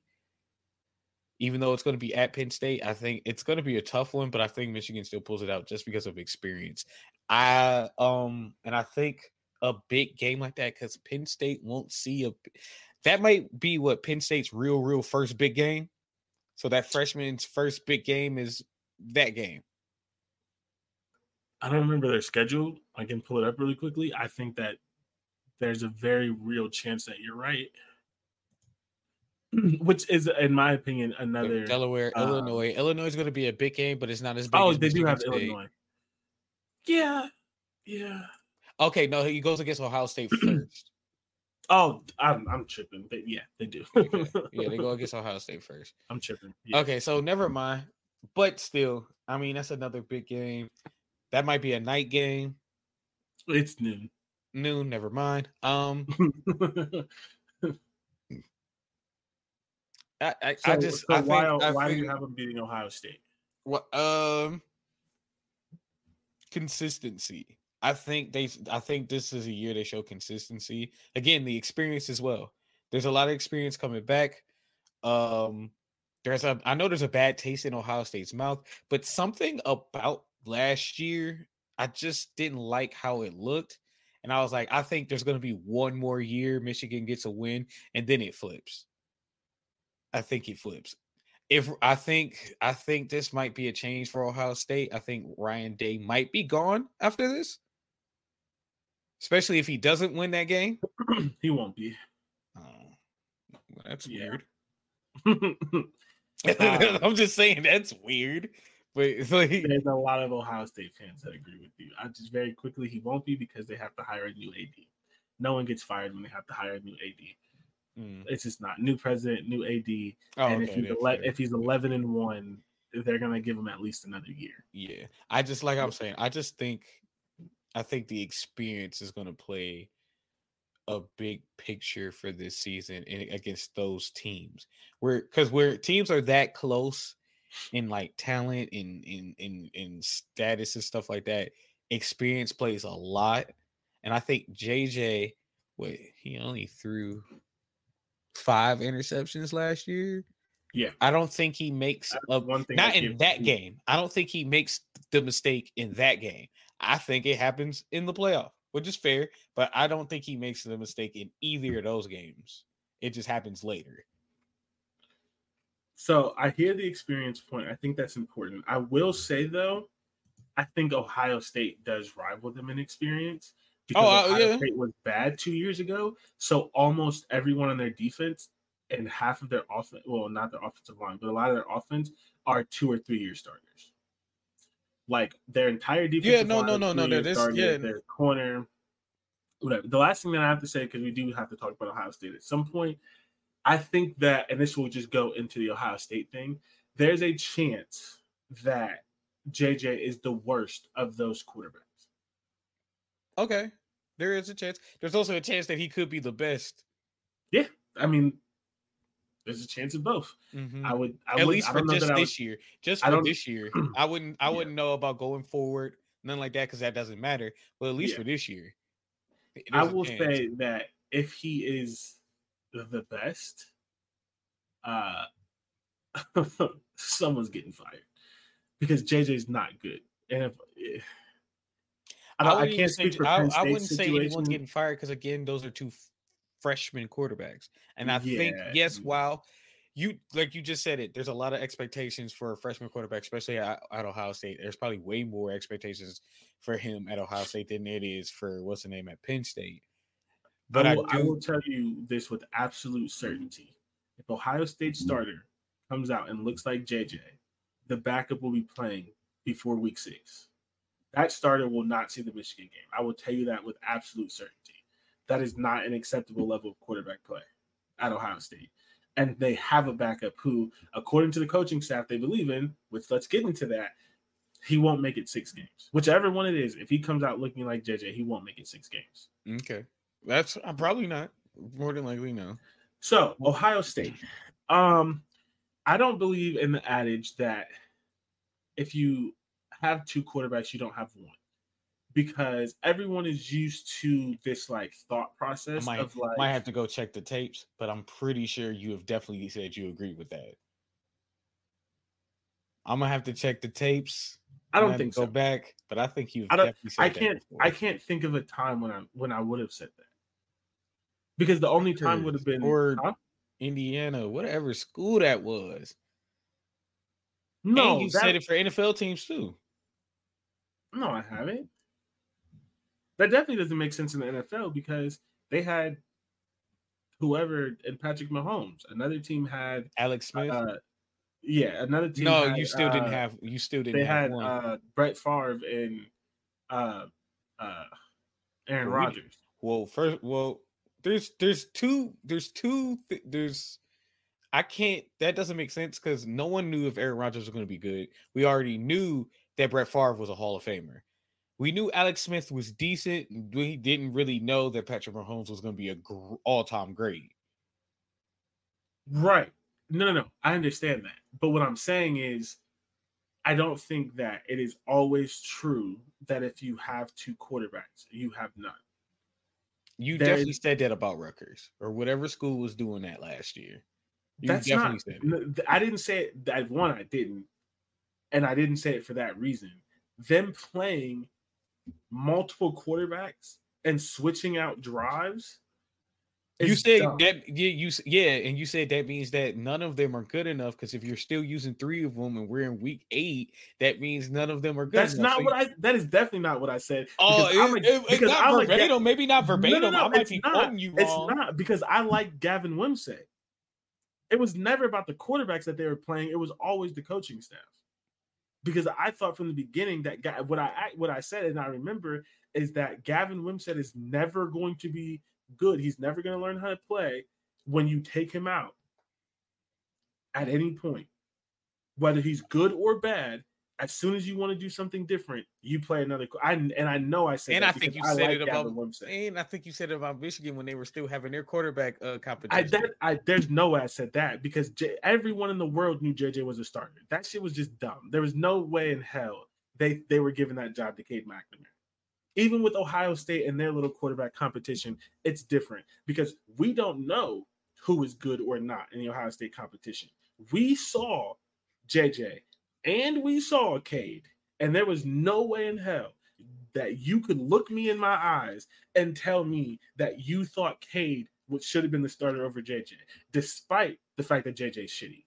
Even though it's going to be at Penn State, I think it's going to be a tough one, but I think Michigan still pulls it out just because of experience. I um and I think a big game like that because Penn State won't see a that might be what Penn State's real, real first big game. So that freshman's first big game is that game. I don't remember their schedule. I can pull it up really quickly. I think that there's a very real chance that you're right. Which is, in my opinion, another. Delaware, um, Illinois. Illinois is going to be a big game, but it's not as big. Oh, as they do have. Illinois. Yeah, yeah. Okay, no, he goes against Ohio State first. Oh, I'm I'm tripping. But yeah, they do. Okay. Yeah, they go against Ohio State first. I'm tripping. Yeah. Okay, so never mind. But still, I mean, that's another big game. That might be a night game. It's noon. Noon, never mind. Um, I, I, I just, so I think, why I why do you have them beating Ohio State? What um consistency. I think they I think this is a year they show consistency. Again, the experience as well. There's a lot of experience coming back. Um there's a I know there's a bad taste in Ohio State's mouth, but something about last year I just didn't like how it looked. And I was like, I think there's going to be one more year Michigan gets a win and then it flips. I think it flips if I think I think this might be a change for Ohio State. I think Ryan Day might be gone after this. Especially if he doesn't win that game. he won't be. Oh, that's Yeah. weird. I'm just saying that's weird. But like There's a lot of Ohio State fans that agree with you. I just very quickly he won't be because they have to hire a new AD. No one gets fired when they have to hire a new AD. Mm. It's just not new president, new AD. Oh, and if he's ele- if he's eleven and one, they're gonna give him at least another year. Yeah. I just like I'm saying, I just think I think the experience is gonna play a big picture for this season and against those teams. Where because where teams are that close in like talent and in in in status and stuff like that, experience plays a lot. And I think JJ, wait, he only threw five interceptions last year. Yeah. I don't think he makes That's a one thing. not in that you. game. I don't think he makes the mistake in that game. I think it happens in the playoff, which is fair, but I don't think he makes the mistake in either of those games. It just happens later. So I hear the experience point. I think that's important. I will say though, I think Ohio State does rival them in experience because Oh, uh, Ohio yeah. State was bad two years ago. So almost everyone on their defense and half of their offense, well, not their offensive line, but a lot of their offense are two or three year starters. Like their entire defense. Yeah, no, no, no, no, there- there's- yeah. Their corner. Whatever. The last thing that I have to say, because we do have to talk about Ohio State at some point, I think that, and this will just go into the Ohio State thing. There's a chance that JJ is the worst of those quarterbacks. Okay. There is a chance. There's also a chance that he could be the best. Yeah, I mean, there's a chance of both. Mhm. I would, I At would, least I for just that would, this year. Just for this year. I wouldn't I Yeah. wouldn't know about going forward, nothing like that, because that doesn't matter. But at least Yeah. for this year. I will say that if he is the best, uh, someone's getting fired because JJ's not good. And if I, I, wouldn't can't say speak J- for I, Penn I State's wouldn't say anyone's getting fired because again, those are two f- freshman quarterbacks, and I think yes, mm. while you like you just said it, there's a lot of expectations for a freshman quarterback, especially at, at Ohio State. There's probably way more expectations for him at Ohio State than it is for what's the name at Penn State. But I I, will, I do, will tell you this with absolute certainty: if Ohio State mm-hmm. starter comes out and looks like JJ, the backup will be playing before Week Six. That starter will not see the Michigan game. I will tell you that with absolute certainty. That is not an acceptable level of quarterback play at Ohio State. And they have a backup who, according to the coaching staff they believe in, which let's get into that, He won't make it six games. Whichever one it is, if he comes out looking like JJ, he won't make it six games. Okay, that's I'm probably not. More than likely, no. So Ohio State. Um, I don't believe in the adage that if you have two quarterbacks, you don't have one. Because everyone is used to this like thought I process might, of like might have to go check the tapes, but I'm pretty sure you have definitely said you agree with that. I'm gonna have to check the tapes. I don't think go so. back, but I think you've I don't- definitely said I can't. I can't think of a time when I when I would have said that. Because the only time would have been or Huh? Indiana, whatever school that was. no, and you that- said it for NFL teams too. No, I haven't. That definitely doesn't make sense in the NFL because they had whoever and Patrick Mahomes. Another team had Alex Smith. uh yeah, another team no, had, you still didn't uh, have. You still didn't they have had one. uh Brett Favre and uh uh Aaron Well, we- Rodgers. well, first, well, there's there's two there's two th- there's. I can't. That doesn't make sense because no one knew if Aaron Rodgers was going to be good. We already knew that Brett Favre was a Hall of Famer. We knew Alex Smith was decent. We didn't really know that Patrick Mahomes was going to be a gr- all-time great. Right. No, no, no. I understand that. But what I'm saying is I don't think that it is always true that if you have two quarterbacks, you have none. You There definitely is- said that about Rutgers or whatever school was doing that last year. You That's definitely not. I didn't say it. That one, I didn't, and I didn't say it for that reason. Them playing multiple quarterbacks and switching out drives. You said dumb. that yeah, you yeah, and you said that means that none of them are good enough because if you're still using three of them and we're in week eight, that means none of them are good. That's enough. not So what I. That is definitely not what I said. Oh, because I'm it, it- it's not I'm a Ga- verbatim. Maybe not No, no, verbatim. no, I might be not. quoting you It's not because I like Gavin Wimsatt. It was never about the quarterbacks that they were playing. It was always the coaching staff. Because I thought from the beginning that what I what I said and I remember is that Gavin Wimsatt is never going to be good. He's never going to learn how to play when you take him out at any point, whether he's good or bad. As soon as you want to do something different, you play another. I and I know I said And that I think you because said like it about Gavin and I think you said it about Michigan when they were still having their quarterback uh I competition. that I there's no way I said that because J, everyone in the world knew JJ was a starter. That shit was just dumb. There was no way in hell they they were giving that job to Cade McNamara. Even with Ohio State and their little quarterback competition, it's different because we don't know who is good or not in the Ohio State competition. We saw JJ and we saw Cade, and there was no way in hell that you could look me in my eyes and tell me that you thought Cade would should have been the starter over JJ, despite the fact that JJ's shitty.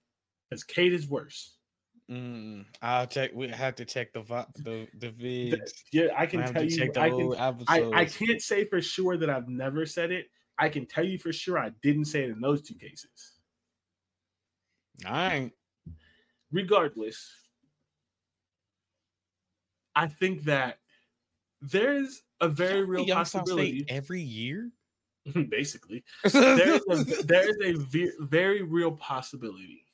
Because Cade is worse. Mm, I'll check. We have to check the the the vids. Yeah, I I can have tell you. I can. I, I can't say for sure that I've never said it. I can tell you for sure I didn't say it in those two cases. All right. Regardless, I think that there's a very real State possibility. every year. basically, there is a, there is a ve- very real possibility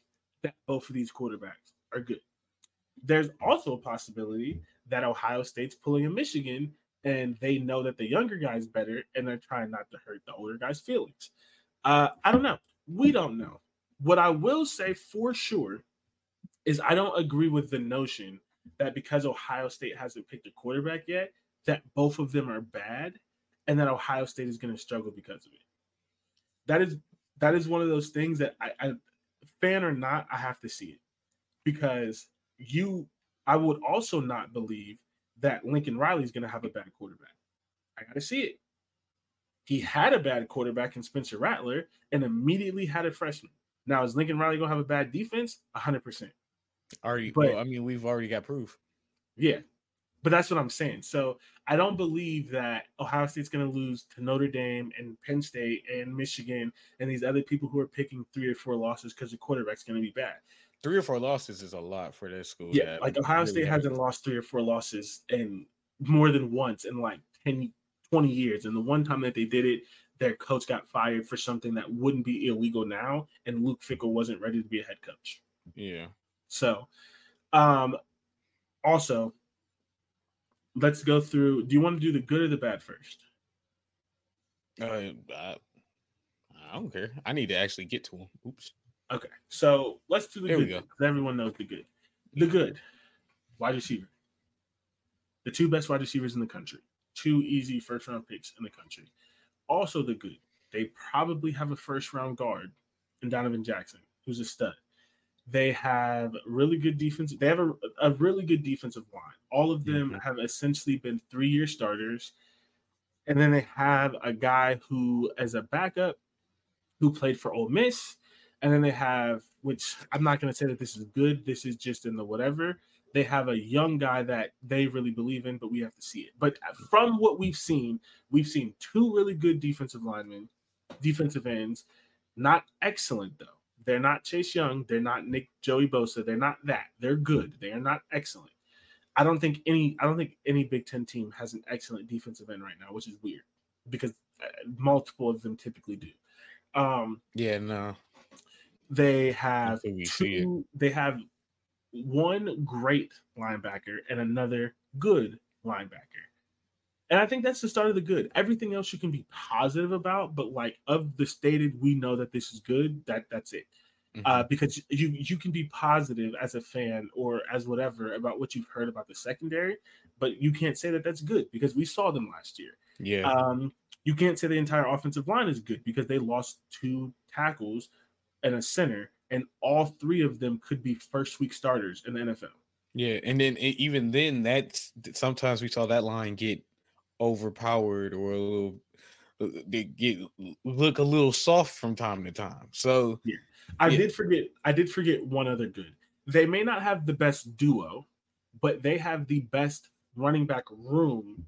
that both of these quarterbacks are good. There's also a possibility that Ohio State's pulling a Michigan and they know that the younger guy's better and they're trying not to hurt the older guy's feelings. Uh, I don't know. We don't know. What I will say for sure is I don't agree with the notion that because Ohio State hasn't picked a quarterback yet, that both of them are bad and that Ohio State is going to struggle because of it. That is that is one of those things that I, I fan or not, I have to see it because you. I would also not believe that Lincoln Riley is going to have a bad quarterback. I got to see it. He had a bad quarterback in Spencer Rattler and immediately had a freshman. Now is Lincoln Riley going to have a bad defense? hundred percent. Already, But- well, I mean, we've already got proof. Yeah. But that's what I'm saying. So I don't believe that Ohio State's going to lose to Notre Dame and Penn State and Michigan and these other people who are picking three or four losses because the quarterback's going to be bad. Three or four losses is a lot for this school. Yeah. Like Ohio really State has- hasn't lost three or four losses in more than once in like 10, 20 years. And the one time that they did it, their coach got fired for something that wouldn't be illegal now. And Luke Fickell wasn't ready to be a head coach. Yeah. So, um, Also, let's go through. Do you want to do the good or the bad first? Uh, I, I don't care. I need to actually get to them. Oops. Okay, so let's do the There we good. go. 'cause Everyone knows the good. The good wide receiver. The two best wide receivers in the country. Two easy first round picks in the country. Also, the good. They probably have a first round guard in Donovan Jackson, who's a stud. They have really good defense. They have a, a really good defensive line. All of them Mhm. have essentially been three year starters. And then they have a guy who, as a backup, who played for Ole Miss. And then they have, which I'm not going to say that this is good. This is just in the whatever. They have a young guy that they really believe in, but we have to see it. But from what we've seen, we've seen two really good defensive linemen, defensive ends. Not excellent though. They're not Chase Young. They're not Nick Joey Bosa. They're not that. They're good. They are not excellent. I don't think any. I don't think any Big Ten team has an excellent defensive end right now, which is weird because uh, multiple of them typically do. Um, Yeah, no. they have we see it. two, they have one great linebacker and another good linebacker. And I think that's the start of the good. Everything else you can be positive about, but like of the stated, we know that this is good. That that's it. Mhm. Uh, because you you can be positive as a fan or as whatever about what you've heard about the secondary, but you can't say that that's good because we saw them last year. yeah. Um, you can't say the entire offensive line is good because they lost two tackles and a center, and all three of them could be first week starters in the NFL. Yeah, and then even then, that's sometimes we saw that line get overpowered or a little uh, they get look a little soft from time to time. So I Yeah. did forget. I did forget one other good. They may not have the best duo, but they have the best running back room,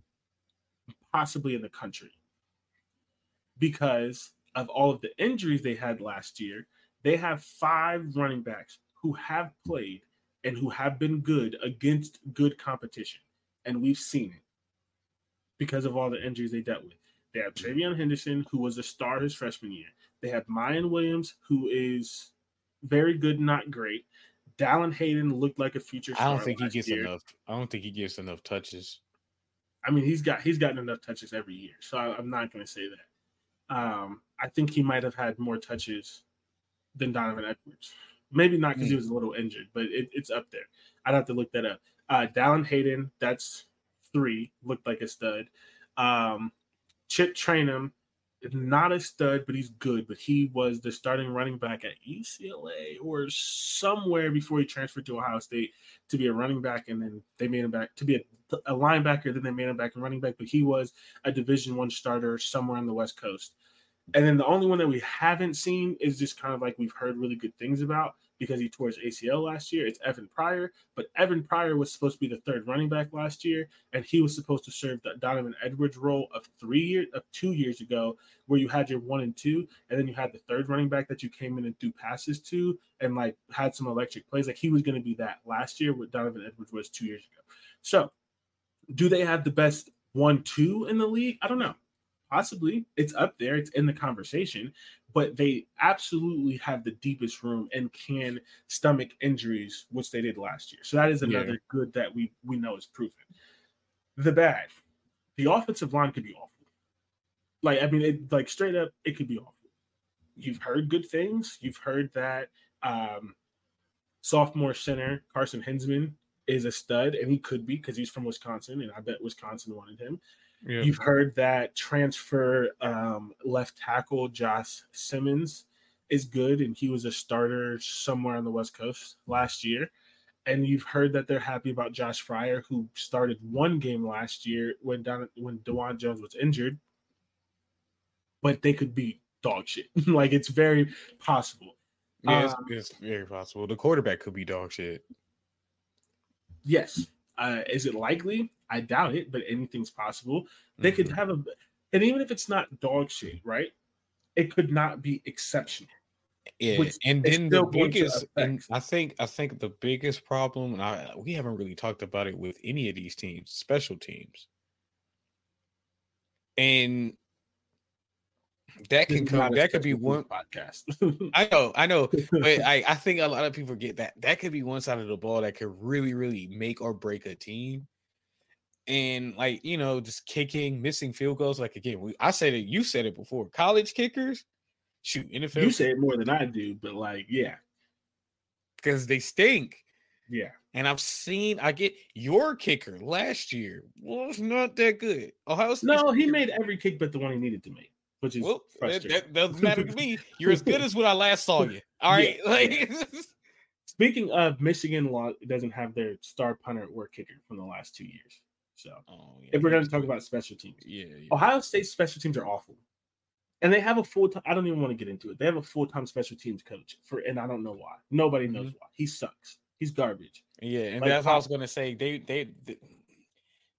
possibly in the country, because of all of the injuries they had last year. They have five running backs who have played and who have been good against good competition, and we've seen it because of all the injuries they dealt with. They have TreVeyon Henderson, who was a star his freshman year. They have Miyan Williams, who is very good, not great. Dallan Hayden looked like a future. I don't think he gets year. enough. I don't think he gets enough touches. I mean, he's got he's gotten enough touches every year, so I, I'm not going to say that. Um, I think he might have had more touches than Donovan Edwards. Maybe not because he Hmm. was a little injured, but it, it's up there. I'd have to look that up. Uh, Dallan Hayden, that's three, looked like a stud. Um, Chip Trayanum, not a stud, but he's good. But he was the starting running back at UCLA or somewhere before he transferred to Ohio State to be a running back, and then they made him back to be a, a linebacker. Then they made him back a running back, but he was a Division One starter somewhere on the West Coast. And then the only one that we haven't seen is just kind of like we've heard really good things about because he tore his ACL last year. It's Evan Pryor, but Evan Pryor was supposed to be the third running back last year, and he was supposed to serve the Donovan Edwards role of three years of two years ago, where you had your one and two, and then you had the third running back that you came in and threw passes to, and like had some electric plays. Like he was going to be that last year, what Donovan Edwards was two years ago. So, do they have the best one two in the league? I don't know. Possibly, it's up there. It's in the conversation, but they absolutely have the deepest room and can stomach injuries, which they did last year. So that is Yeah. another good that we we know is proven. The bad, the offensive line could be awful. Like I mean, it, like straight up, it could be awful. You've heard good things. You've heard that um, sophomore center Carson Hinzman is a stud, and he could be because he's from Wisconsin, and I bet Wisconsin wanted him. Yeah. You've heard that transfer um, left tackle Josh Simmons is good, and he was a starter somewhere on the West Coast last year. And you've heard that they're happy about Josh Fryar, who started one game last year when Don, when Dawand Jones was injured. But they could be dog shit. like it's very possible. Yeah, it's, Um, it's very possible. The quarterback could be dog shit. Yes. Uh, is it likely? I doubt it, but anything's possible. They could Mhm. have a, and even if it's not dog shit, right? It could not be exceptional. Yeah, and then the still going to biggest, and I think, I think the biggest problem, and I, we haven't really talked about it with any of these teams, special teams, and That can come. That could be one. podcast. I know, I know, but I, I think a lot of people get that. That could be one side of the ball that could really, really make or break a team. And like you know, just kicking, missing field goals. Like again, we, I said it. You said it before. College kickers, shoot NFL you say it more than I do, but like, yeah, because they stink. yeah. And I've seen. I get your kicker last year was not that good. Ohio State. No, he made every kick but the one he needed to make, which is Well, that, frustrating. that doesn't matter to me. You're as good as when I last saw you. All right, Yeah, like Speaking of Michigan, law doesn't have their star punter or kicker from the last two years. So Oh, yeah, if we're going to talk about special teams, yeah, yeah. Ohio State's special teams are awful, and they have a full time. I don't even want to get into it. They have a full time special teams coach for, and I don't know why. Nobody knows Mm-hmm. why. He sucks. He's garbage. Yeah, and Like, that's what I was gonna say. They they they,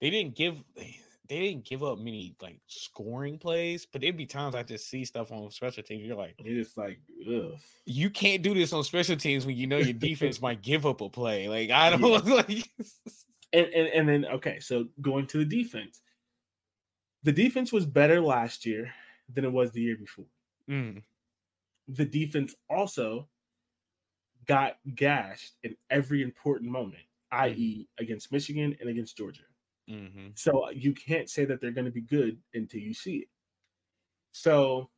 they didn't give they, didn't give up many like scoring plays, but there'd be times I just see stuff on special teams. You're like, it's like, ugh. you can't do this on special teams when you know your defense might give up a play. Like I don't like. And, and and then okay, so going to the defense, the defense was better last year than it was the year before. Mm, The defense also got gashed in every important moment, i.e., against Michigan and against Georgia. hmm So you can't say that they're going to be good until you see it. So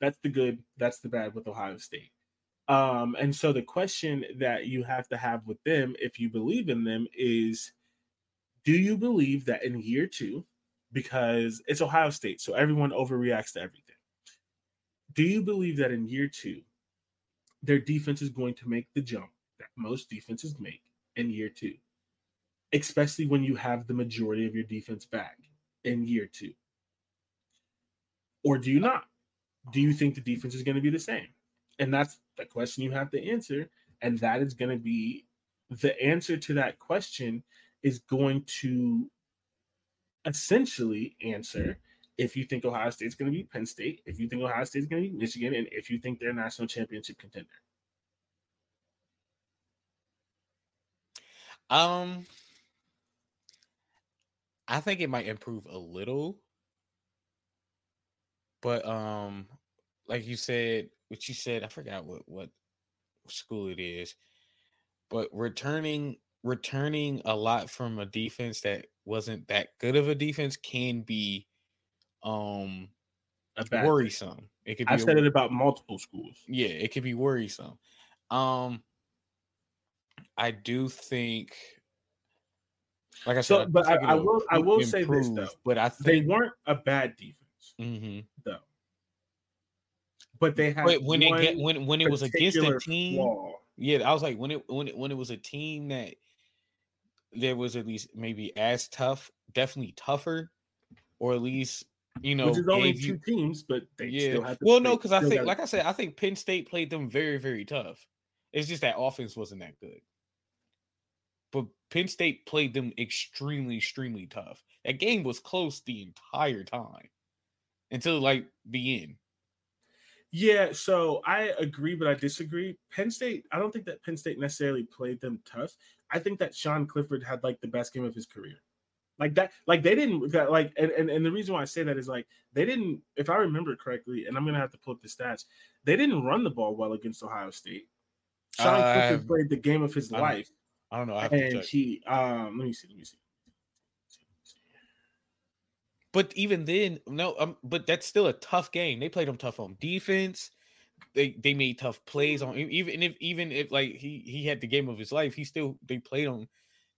that's the good, that's the bad with Ohio State. Um, and so the question that you have to have with them, if you believe in them, is do you believe that in year two, because it's Ohio State, so everyone overreacts to everything. Do you believe that in year two, their defense is going to make the jump that most defenses make in year two? especially when you have the majority of your defense back in year two? Or do you not? Do you think the defense is going to be the same? And that's the question you have to answer. And that is going to be the answer to that question is going to essentially answer if you think Ohio State's going to be Penn State, if you think Ohio State's going to be Michigan, and if you think they're a national championship contender. Um, I think it might improve a little, but um, like you said, what you said, I forgot what what school it is, but returning returning a lot from a defense that wasn't that good of a defense can be um A bad thing. worrisome. It could be I've said wor- it about multiple schools. yeah, it could be worrisome. Um, I do think, like I said, So, do but I- I will- I improve- will say this, though. But I They weren't a bad defense, Mhm. though. But they had but when it get when when it was against a team, flaw. yeah, I was like when it when it when it was a team that there was at least maybe as tough, definitely tougher, or at least you know which is only two you teams, but they yeah. still have. Well, no, because I think, like I said, I think Penn State played them very, very tough. It's just that offense wasn't that good. But Penn State played them extremely, extremely tough. That game was close the entire time until like the end. Yeah. So I agree, but I disagree. Penn State. I don't think that Penn State necessarily played them tough. I think that Sean Clifford had like the best game of his career. Like that, like they didn't that, like, and, and and the reason why I say that is like they didn't, if I remember correctly, and I'm gonna have to pull up the stats, they didn't run the ball well against Ohio State. Sean Uh, Clifford played the game of his I don't- life. I don't know. I have to and check. he um let me see let me see But even then, no, um, but that's still a tough game. They played them tough on defense. They they made tough plays on even if even if like he he had the game of his life, he still they played on.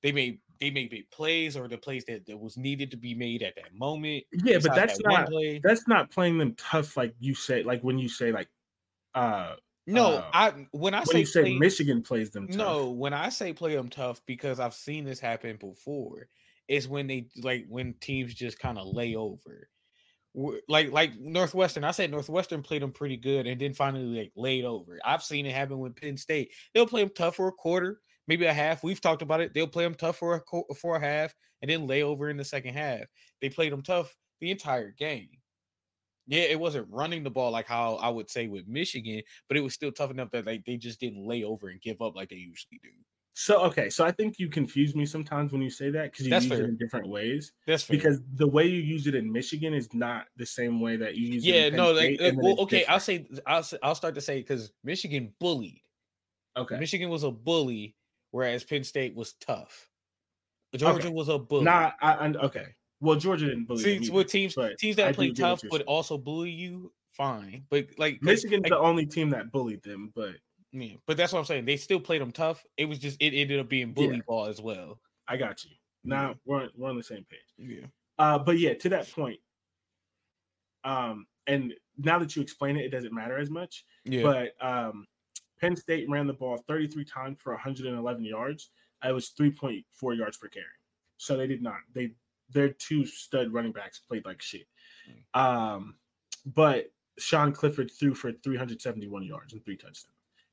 They made they made big plays or the plays that, that was needed to be made at that moment. yeah but that's that not that's not playing them tough like you say like when you say like uh No, uh, I when I when say you say play, michigan plays them tough. no, when I say play them tough because I've seen this happen before. Is when they like when teams just kind of lay over. Like like Northwestern, I said Northwestern played them pretty good and then finally like laid over. I've seen it happen with Penn State. They'll play them tough for a quarter, maybe a half. We've talked about it. They'll play them tough for a for a half and then lay over in the second half. They played them tough the entire game. Yeah, it wasn't running the ball like how I would say with Michigan, but it was still tough enough that like they just didn't lay over and give up like they usually do. So okay, so I think you confuse me sometimes when you say that because you That's use fair. it in different ways. That's fair. Because the way you use it in Michigan is not the same way that you use it. yeah, Penn no, like, State, like, well, okay, I'll say I'll I'll start to say because Michigan bullied. okay. Michigan was a bully, whereas Penn State was tough. Georgia was a bully. Nah, I, I okay. Well, Georgia didn't bully. See, either, with teams teams that do play tough but also bully you, fine. But like Michigan's like, the only team that bullied them, but yeah, but that's what I'm saying. They still played them tough. It was just it ended up being bully Yeah. ball as well. I got you. Now we're on, we're on the same page. Yeah. Uh, but yeah, to that point, um, and now that you explain it, it doesn't matter as much. Yeah. But um, Penn State ran the ball 33 times for 111 yards. It was 3.4 yards per carry. So they did not. They their two stud running backs played like shit. Um, but Sean Clifford threw for 371 yards and three touchdowns.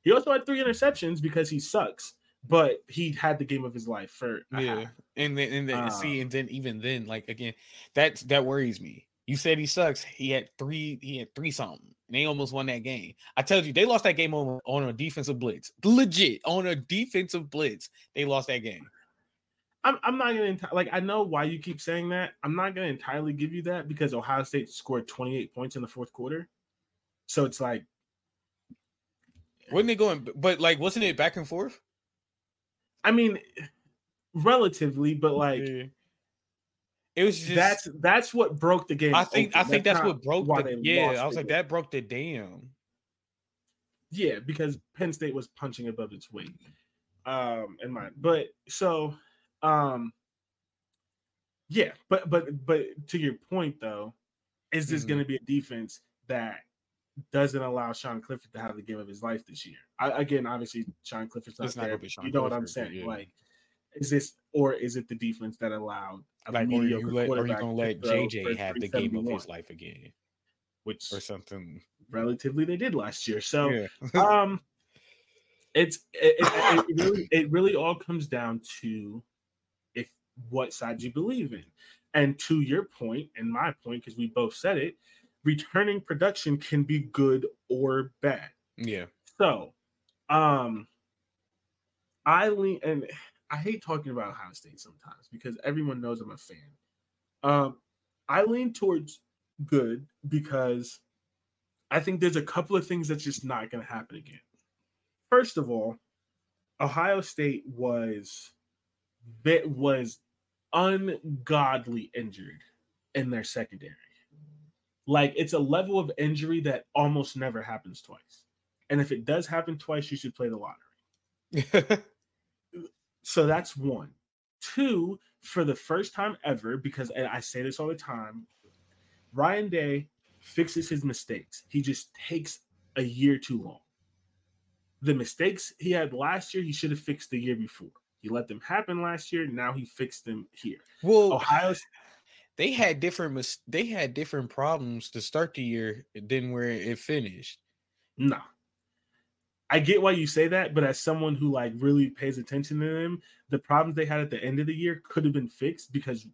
He also had three interceptions because he sucks, but he had the game of his life for yeah. half. And then and then see, Um, and then even then, like again, that's that worries me. You said he sucks. He had three, he had three something. And they almost won that game. I tell you, they lost that game on, on a defensive blitz. Legit, on a defensive blitz. They lost that game. I'm, I'm not gonna enti- like I know why you keep saying that. I'm not gonna entirely give you that because Ohio State scored 28 points in the fourth quarter. So it's like Wasn't they going but like wasn't it back and forth? I mean relatively, but like Yeah. It was just that's that's what broke the game. I think I think that's, not what broke the yeah. I was like, game. that broke the dam. Yeah, because Penn State was punching above its weight. Um, in mind, but so, um, yeah, but but but to your point though, is this Mhm. going to be a defense that doesn't allow Sean Clifford to have the game of his life this year? I, again, obviously, Sean Clifford's not, It's not there. Sean you know what I'm saying? yeah. Like, is this or is it the defense that allowed Like, or you mediocre let, or you gonna let JJ have the game of his life again which or something. relatively they did last year. So. yeah. um it's it, it, it, really, it really all comes down to if what side you believe in and to your point and my point because we both said it returning production can be good or bad yeah. so um i lean and i hate talking about ohio state sometimes because everyone knows i'm a fan um i lean towards good because i think there's a couple of things that's just not going to happen again first of all, Ohio State was that was ungodly injured in their secondary. Like it's a level of injury that almost never happens twice. And if it does happen twice, you should play the lottery. So that's one. Two, for the first time ever, because and I say this all the time, Ryan Day fixes his mistakes. He just takes a year too long. The mistakes he had last year, he should have fixed the year before. He let them happen last year. Now he fixed them here. well, Ohio, they had different mis- they had different problems to start the year than where it finished. no. I get why you say that, but as someone who like really pays attention to them, the problems they had at the end of the year could have been fixed because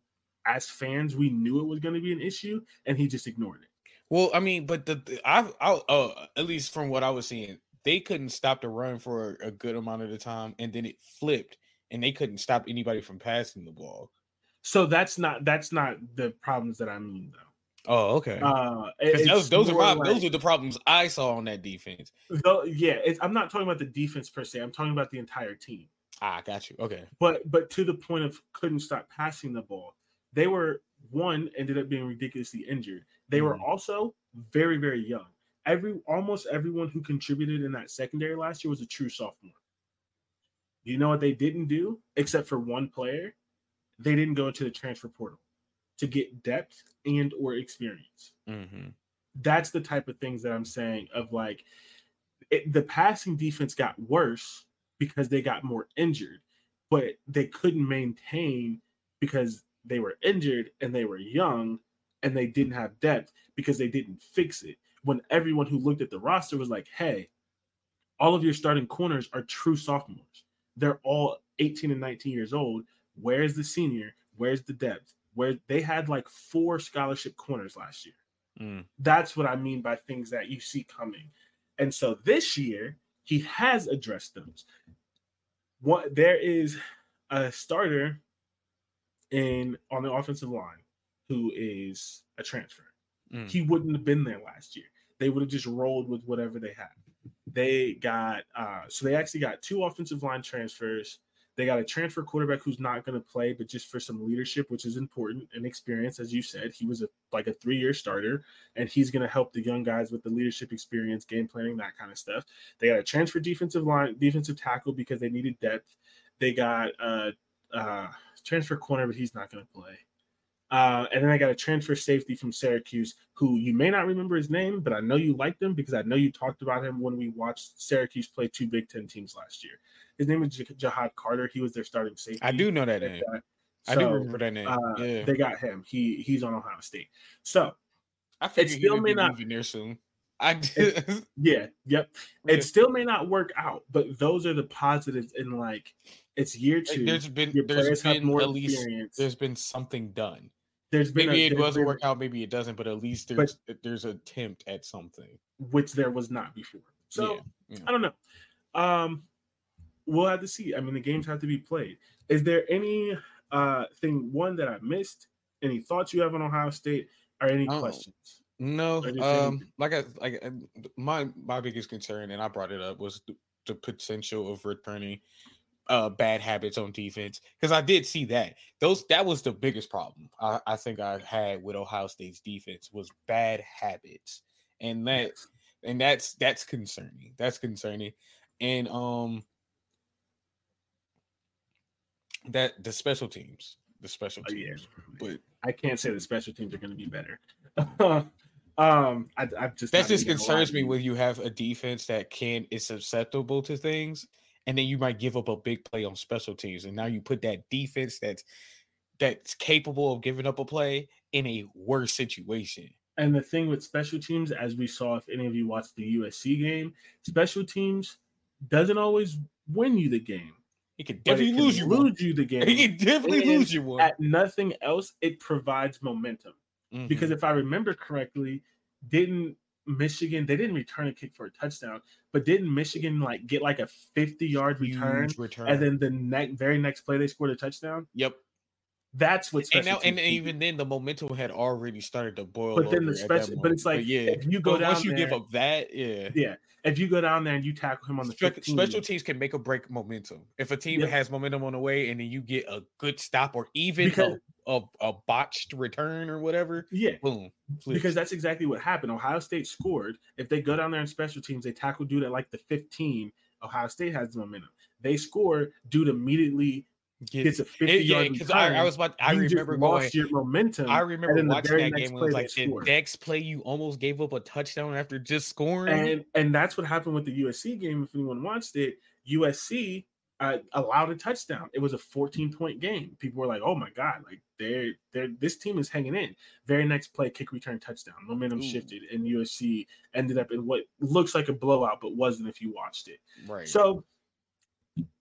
as fans, we knew it was going to be an issue, and he just ignored it. Well, I mean, but the, the I, I uh, at least from what I was seeing, they couldn't stop the run for a good amount of the time, and then it flipped, and they couldn't stop anybody from passing the ball. So that's not that's not the problems that I mean though. Oh, okay. Uh, those, those are my, like- those are the problems I saw on that defense. though, yeah. It's, I'm not talking about the defense per se. I'm talking about the entire team. Ah, got you. Okay. But but to the point of couldn't stop passing the ball. They were one ended up being ridiculously injured. They were Mhm. also very very young. Every almost everyone who contributed in that secondary last year was a true sophomore. Do you know what they didn't do except for one player? They didn't go into the transfer portal to get depth and or experience Mm-hmm. that's the type of things that I'm saying of like it, the passing defense got worse because they got more injured, but they couldn't maintain because they were injured and they were young and they didn't have depth because they didn't fix it. When everyone who looked at the roster was like, hey, all of your starting corners are true sophomores. They're all 18 and 19 years old. Where's the senior? Where's the depth? Where they had like four scholarship corners last year Mm. that's what I mean by things that you see coming. And so this year, he has addressed those. What there is a starter in on the offensive line who is a transfer. Mm. He wouldn't have been there last year. They would have just rolled with whatever they had. They got uh so they actually got two offensive line transfers. They got a transfer quarterback who's not going to play, but just for some leadership, which is important and experience, as you said, he was a like a three year starter, and he's going to help the young guys with the leadership experience, game planning, that kind of stuff. They got a transfer defensive line, defensive tackle because they needed depth. They got a, uh transfer corner, but he's not going to play. Uh, and then I got a transfer safety from Syracuse, who you may not remember his name, but I know you liked him because I know you talked about him when we watched Syracuse play two Big Ten teams last year. His name is J- Ja'Had Carter. He was their starting safety. I do know that name. I do remember that name. Uh, yeah, They got him. He he's on Ohio State. So I he still may be not- leaving there soon. I did. yeah, yep. Yeah. It still may not work out, but those are the positives in like it's year Like, two. there's been there's been more at least experience. there's been something done. There's been Maybe a, it doesn't been- work out, maybe it doesn't, but at least But- there's there's an attempt at something. which there was not before. So yeah, yeah. I don't know. Um, we'll have to see. I mean, the games have to be played. Is there any uh thing one that I missed? Any thoughts you have on Ohio State or any Oh. questions? No, um, like I like uh, my my biggest concern, and I brought it up, was the, the potential of returning uh bad habits on defense because I did see that those that was the biggest problem I, I think I had with Ohio State's defense was bad habits, and that and that's that's concerning. That's concerning, and um that the special teams, the special Oh, yeah. teams, but I can't say the special teams are going to be better. um, I, I just that just even gonna lie concerns me when you have a defense that can is susceptible to things and then you might give up a big play on special teams and now you put that defense that's that's capable of giving up a play in a worse situation And the thing with special teams, as we saw, if any of you watched the USC game, special teams doesn't always win you the game. he could but it definitely can lose you lose you the game. he could definitely And lose you one At nothing else, it provides momentum. Mhm. because if I remember correctly, didn't Michigan they didn't return a kick for a touchdown, but didn't Michigan like get like a 50 yard return return? And then the next very next play they scored a touchdown? yep That's what and special now and even then the momentum had already started to boil But then the over at that special- but it's like, yeah if you go but down once you give up that yeah yeah, if you go down there and you tackle him on the Spe- 15, special teams can make a break momentum. If a team Yep. has momentum on the way and then you get a good stop or even Because- a, a, a botched return or whatever, yeah, boom. because that's exactly what happened. Ohio State scored. If they go down there in special teams, they tackle dude at like the 15. Ohio State has the momentum. They score, dude immediately Get- gets a 50 it- yeah, yard because I, I was about I remember going your momentum. I remember watching that game when it was like the next play you almost gave up a touchdown after just scoring. and and that's what happened with the USC game. If anyone watched it, USC uh, allowed a touchdown. It was a 14 point game. People were like, "Oh my god!" Like they're they're this team is hanging in. Very next play, kick return touchdown. Momentum Ooh. shifted, and USC ended up in what looks like a blowout, but wasn't if you watched it. right. So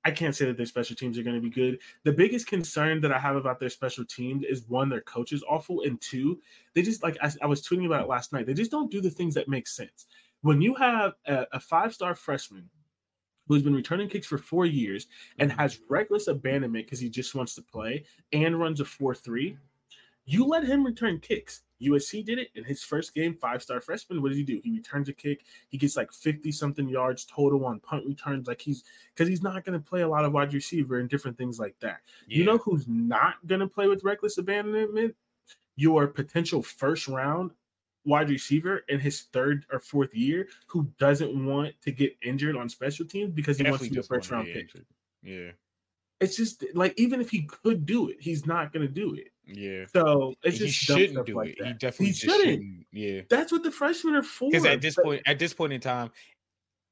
I can't say that their special teams are going to be good. The biggest concern that I have about their special teams is one, their coach is awful, and two, they just like I, I was tweeting about it last night. They just don't do the things that make sense. When you have a, a five star freshman who's been returning kicks for four years and Mhm. has reckless abandonment because he just wants to play and runs a 4 3, you let him return kicks. USC did it in his first game, five star freshman. What does he do? He returns a kick. He gets like 50 something yards total on punt returns. Like he's because he's not going to play a lot of wide receiver and different things like that. You know who's not going to play with reckless abandonment? Your potential first round wide receiver in his third or fourth year who doesn't want to get injured on special teams because he wants to be a first round pick. injured. Yeah. It's just like even if he could do it, he's not going to do it. Yeah. So it's he just shouldn't do like it. that. He definitely he just shouldn't. shouldn't. Yeah. That's what the freshmen are for. Because at this point, at this point in time,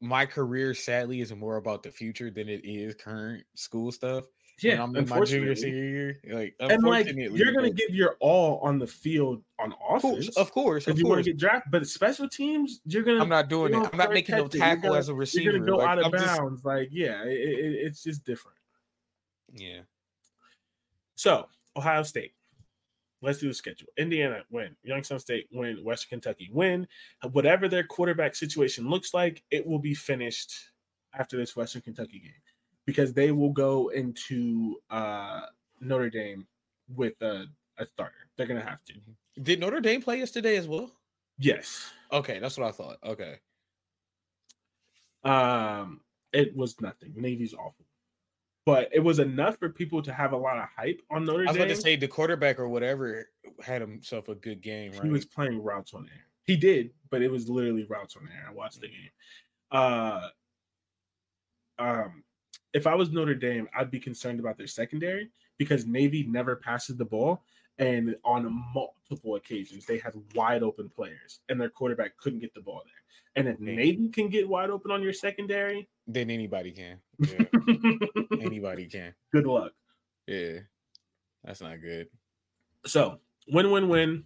my career sadly is more about the future than it is current school stuff. and yeah, I'm in my junior senior year. Like, and like you're but- give your all on the field on of offense. course, of course, if you want to get drafted, but special teams, you're gonna I'm not doing it. I'm not making no. Tackle gonna- as a receiver. You're gonna go Like, out of I'm just- bounds. Like, yeah, it, it, it's just different. yeah. So, Ohio State. Let's do the schedule. Indiana win. Youngstown State win. Western Kentucky win. Whatever their quarterback situation looks like, it will be finished after this Western Kentucky game. because they will go into uh, Notre Dame with a, a starter. They're gonna have to. Did Notre Dame play yesterday as well? Yes. Okay, that's what I thought. Okay. Um, it was nothing. Navy's awful, but it was enough for people to have a lot of hype on Notre Dame. I was about to say the quarterback or whatever had himself a good game, right? He was playing routes on air. He did, but it was literally routes on air. I watched the game. Uh, um, if I was Notre Dame, I'd be concerned about their secondary because Navy never passes the ball, and on multiple occasions they had wide open players, and their quarterback couldn't get the ball there. And if Navy. Can get wide open on your secondary, then anybody can. Yeah, anybody can. good luck. Yeah. That's not good. So win win win.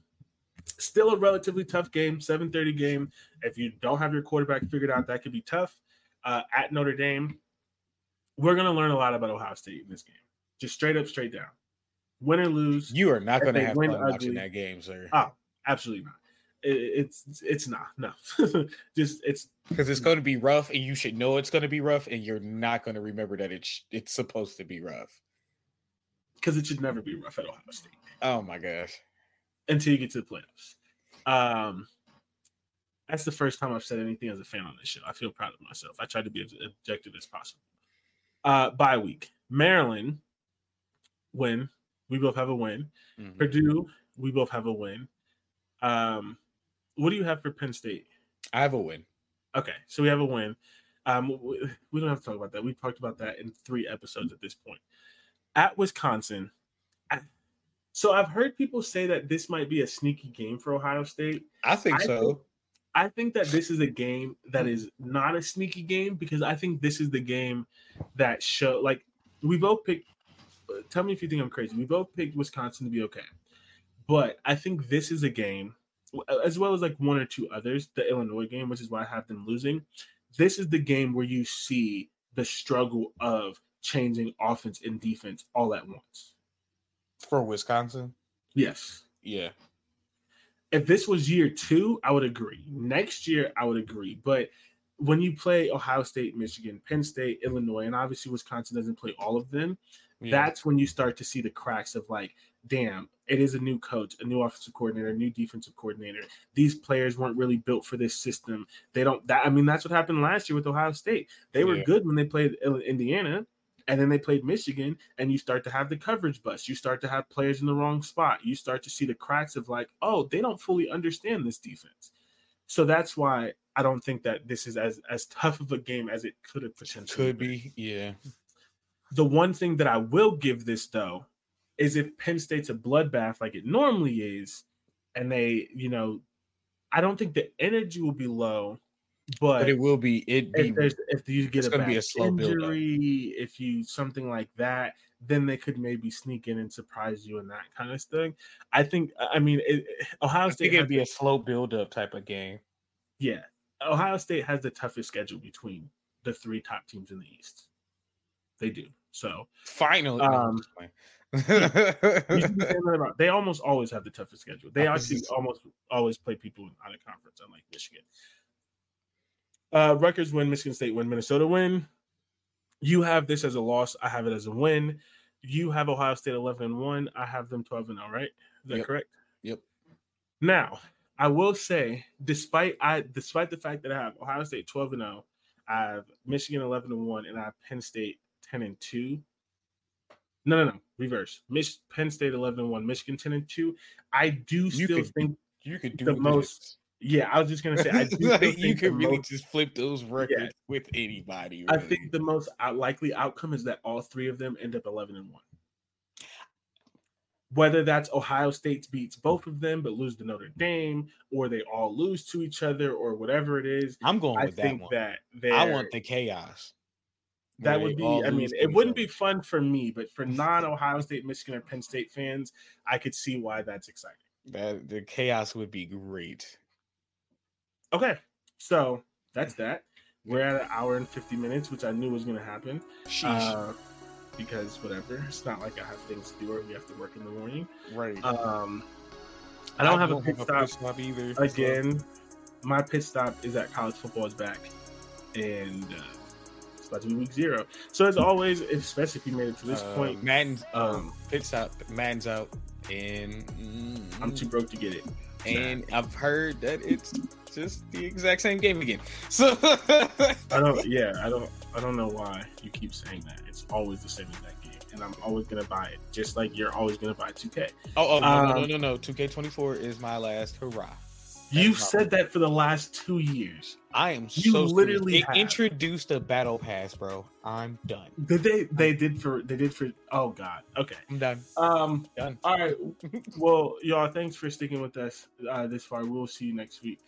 Still a relatively tough game, 7:30 game. If you don't have your quarterback figured out, that could be tough. Uh, at Notre Dame, we're gonna learn a lot about Ohio State in this game. Just straight up, straight down. Win or lose, You are not gonna have win fun watching that game, sir. Oh. absolutely not. It- it's it's not no. Just it's Because it's gonna be rough and you should know it's gonna be rough, and you're not gonna remember that it's it's supposed to be rough. because it should never be rough at Ohio State Oh my gosh. until you get to the playoffs. Um, that's the first time I've said anything as a fan on this show. I feel proud of myself. I tried to be as objective as possible. Uh, bye week. Maryland win. We both have a win. Mhm. Purdue, we both have a win. Um, what do you have for Penn State? I have a win. Okay, so we have a win. Um, we, we don't have to talk about that. We talked about that in three episodes at this point. At Wisconsin, I- so I've heard people say that this might be a sneaky game for Ohio State. I think I so. think- I think that this is a game that is not a sneaky game because I think this is the game that show like we both picked. Tell me if you think I'm crazy. We both picked Wisconsin to be okay, but I think this is a game, as well as like one or two others, the Illinois game, which is why I have them losing. This is the game where you see the struggle of changing offense and defense all at once. For Wisconsin. Yes. Yeah. if this was year two, I would agree. Next year, I would agree. But when you play Ohio State, Michigan, Penn State, Illinois, and obviously Wisconsin doesn't play all of them, yeah. that's when you start to see the cracks of like, damn, it is a new coach, a new offensive coordinator, a new defensive coordinator. These players weren't really built for this system. They don't. That I mean, that's what happened last year with Ohio State. They were Yeah. good when they played Indiana. And then they played Michigan, and you start to have the coverage bust. You start to have players in the wrong spot. You start to see the cracks of like, oh, they don't fully understand this defense. So that's why I don't think that this is as as tough of a game as it could have potentially could been. be. Yeah. The one thing that I will give this though is if Penn State's a bloodbath like it normally is, and they, you know, I don't think the energy will be low, but, But it will be it be if if you get it's a be a slow build-up. injury, if you something like that, then they could maybe sneak in and surprise you and that kind of thing. I think. I mean, it, Ohio I State. it'd be the- a slow build up type of game. yeah, Ohio State has the toughest schedule between the three top teams in the East. They do. So Finally. Um, just playing. you should be saying that about- they almost always have the toughest schedule. They actually almost always play people out of conference, unlike Michigan. Uh, Rutgers win, Michigan State win, Minnesota win. You have this as a loss. I have it as a win. You have Ohio State 11 and 1. I have them 12 and 0, right? Is that Yep. correct? Yep. Now, I will say, despite I despite the fact that I have Ohio State 12 and 0, I have Michigan 11 and 1, and I have Penn State 10 and 2. No, no, no. Reverse. Mich- Penn State 11 and 1, Michigan 10 and 2. I do You still could- think, You could do the this. most- yeah, I was just going to say, I do Like, you could really most- just flip those records with anybody. I think the most likely outcome is that all three of them end up 11 and 1. Whether that's Ohio State beats both of them but lose to Notre Dame, or they all lose to each other, or whatever it is, I'm going I with that think one. that I want the chaos. That would be. I mean, it wouldn't be fun for me, but for non-Ohio State, Michigan, or Penn State fans, I could see why that's exciting. That the chaos would be great. Okay, so that's that. We're at an hour and fifty minutes, which I knew was going to happen. Sheesh. Uh, because whatever, it's not like I have things to do or we have to work in the morning. right. Um, I don't have a pit stop stop either. so- again. My pit stop is that college football is back, and uh, that's about to be week zero. So as always, especially if you made it to this Uh, point, Madden's um, pit stop. Madden's out, and mm, I'm too broke to get it. and I've heard that it's just the exact same game again. So I don't. Yeah, I don't. I don't know why you keep saying that. It's always the same exact game, and I'm always gonna buy it, just like you're always gonna buy 2K. Oh, oh no, no, no, Um, no, no. 2K24 is my last hurrah. You've That's said that for the last two years. I am You so literally serious. introduced a battle pass, bro. I'm done. Did they? They did for. They did for. Oh God. Okay. I'm done. Um. Done. All right. Well, y'all. Thanks for sticking with us uh, this far. We'll see you next week.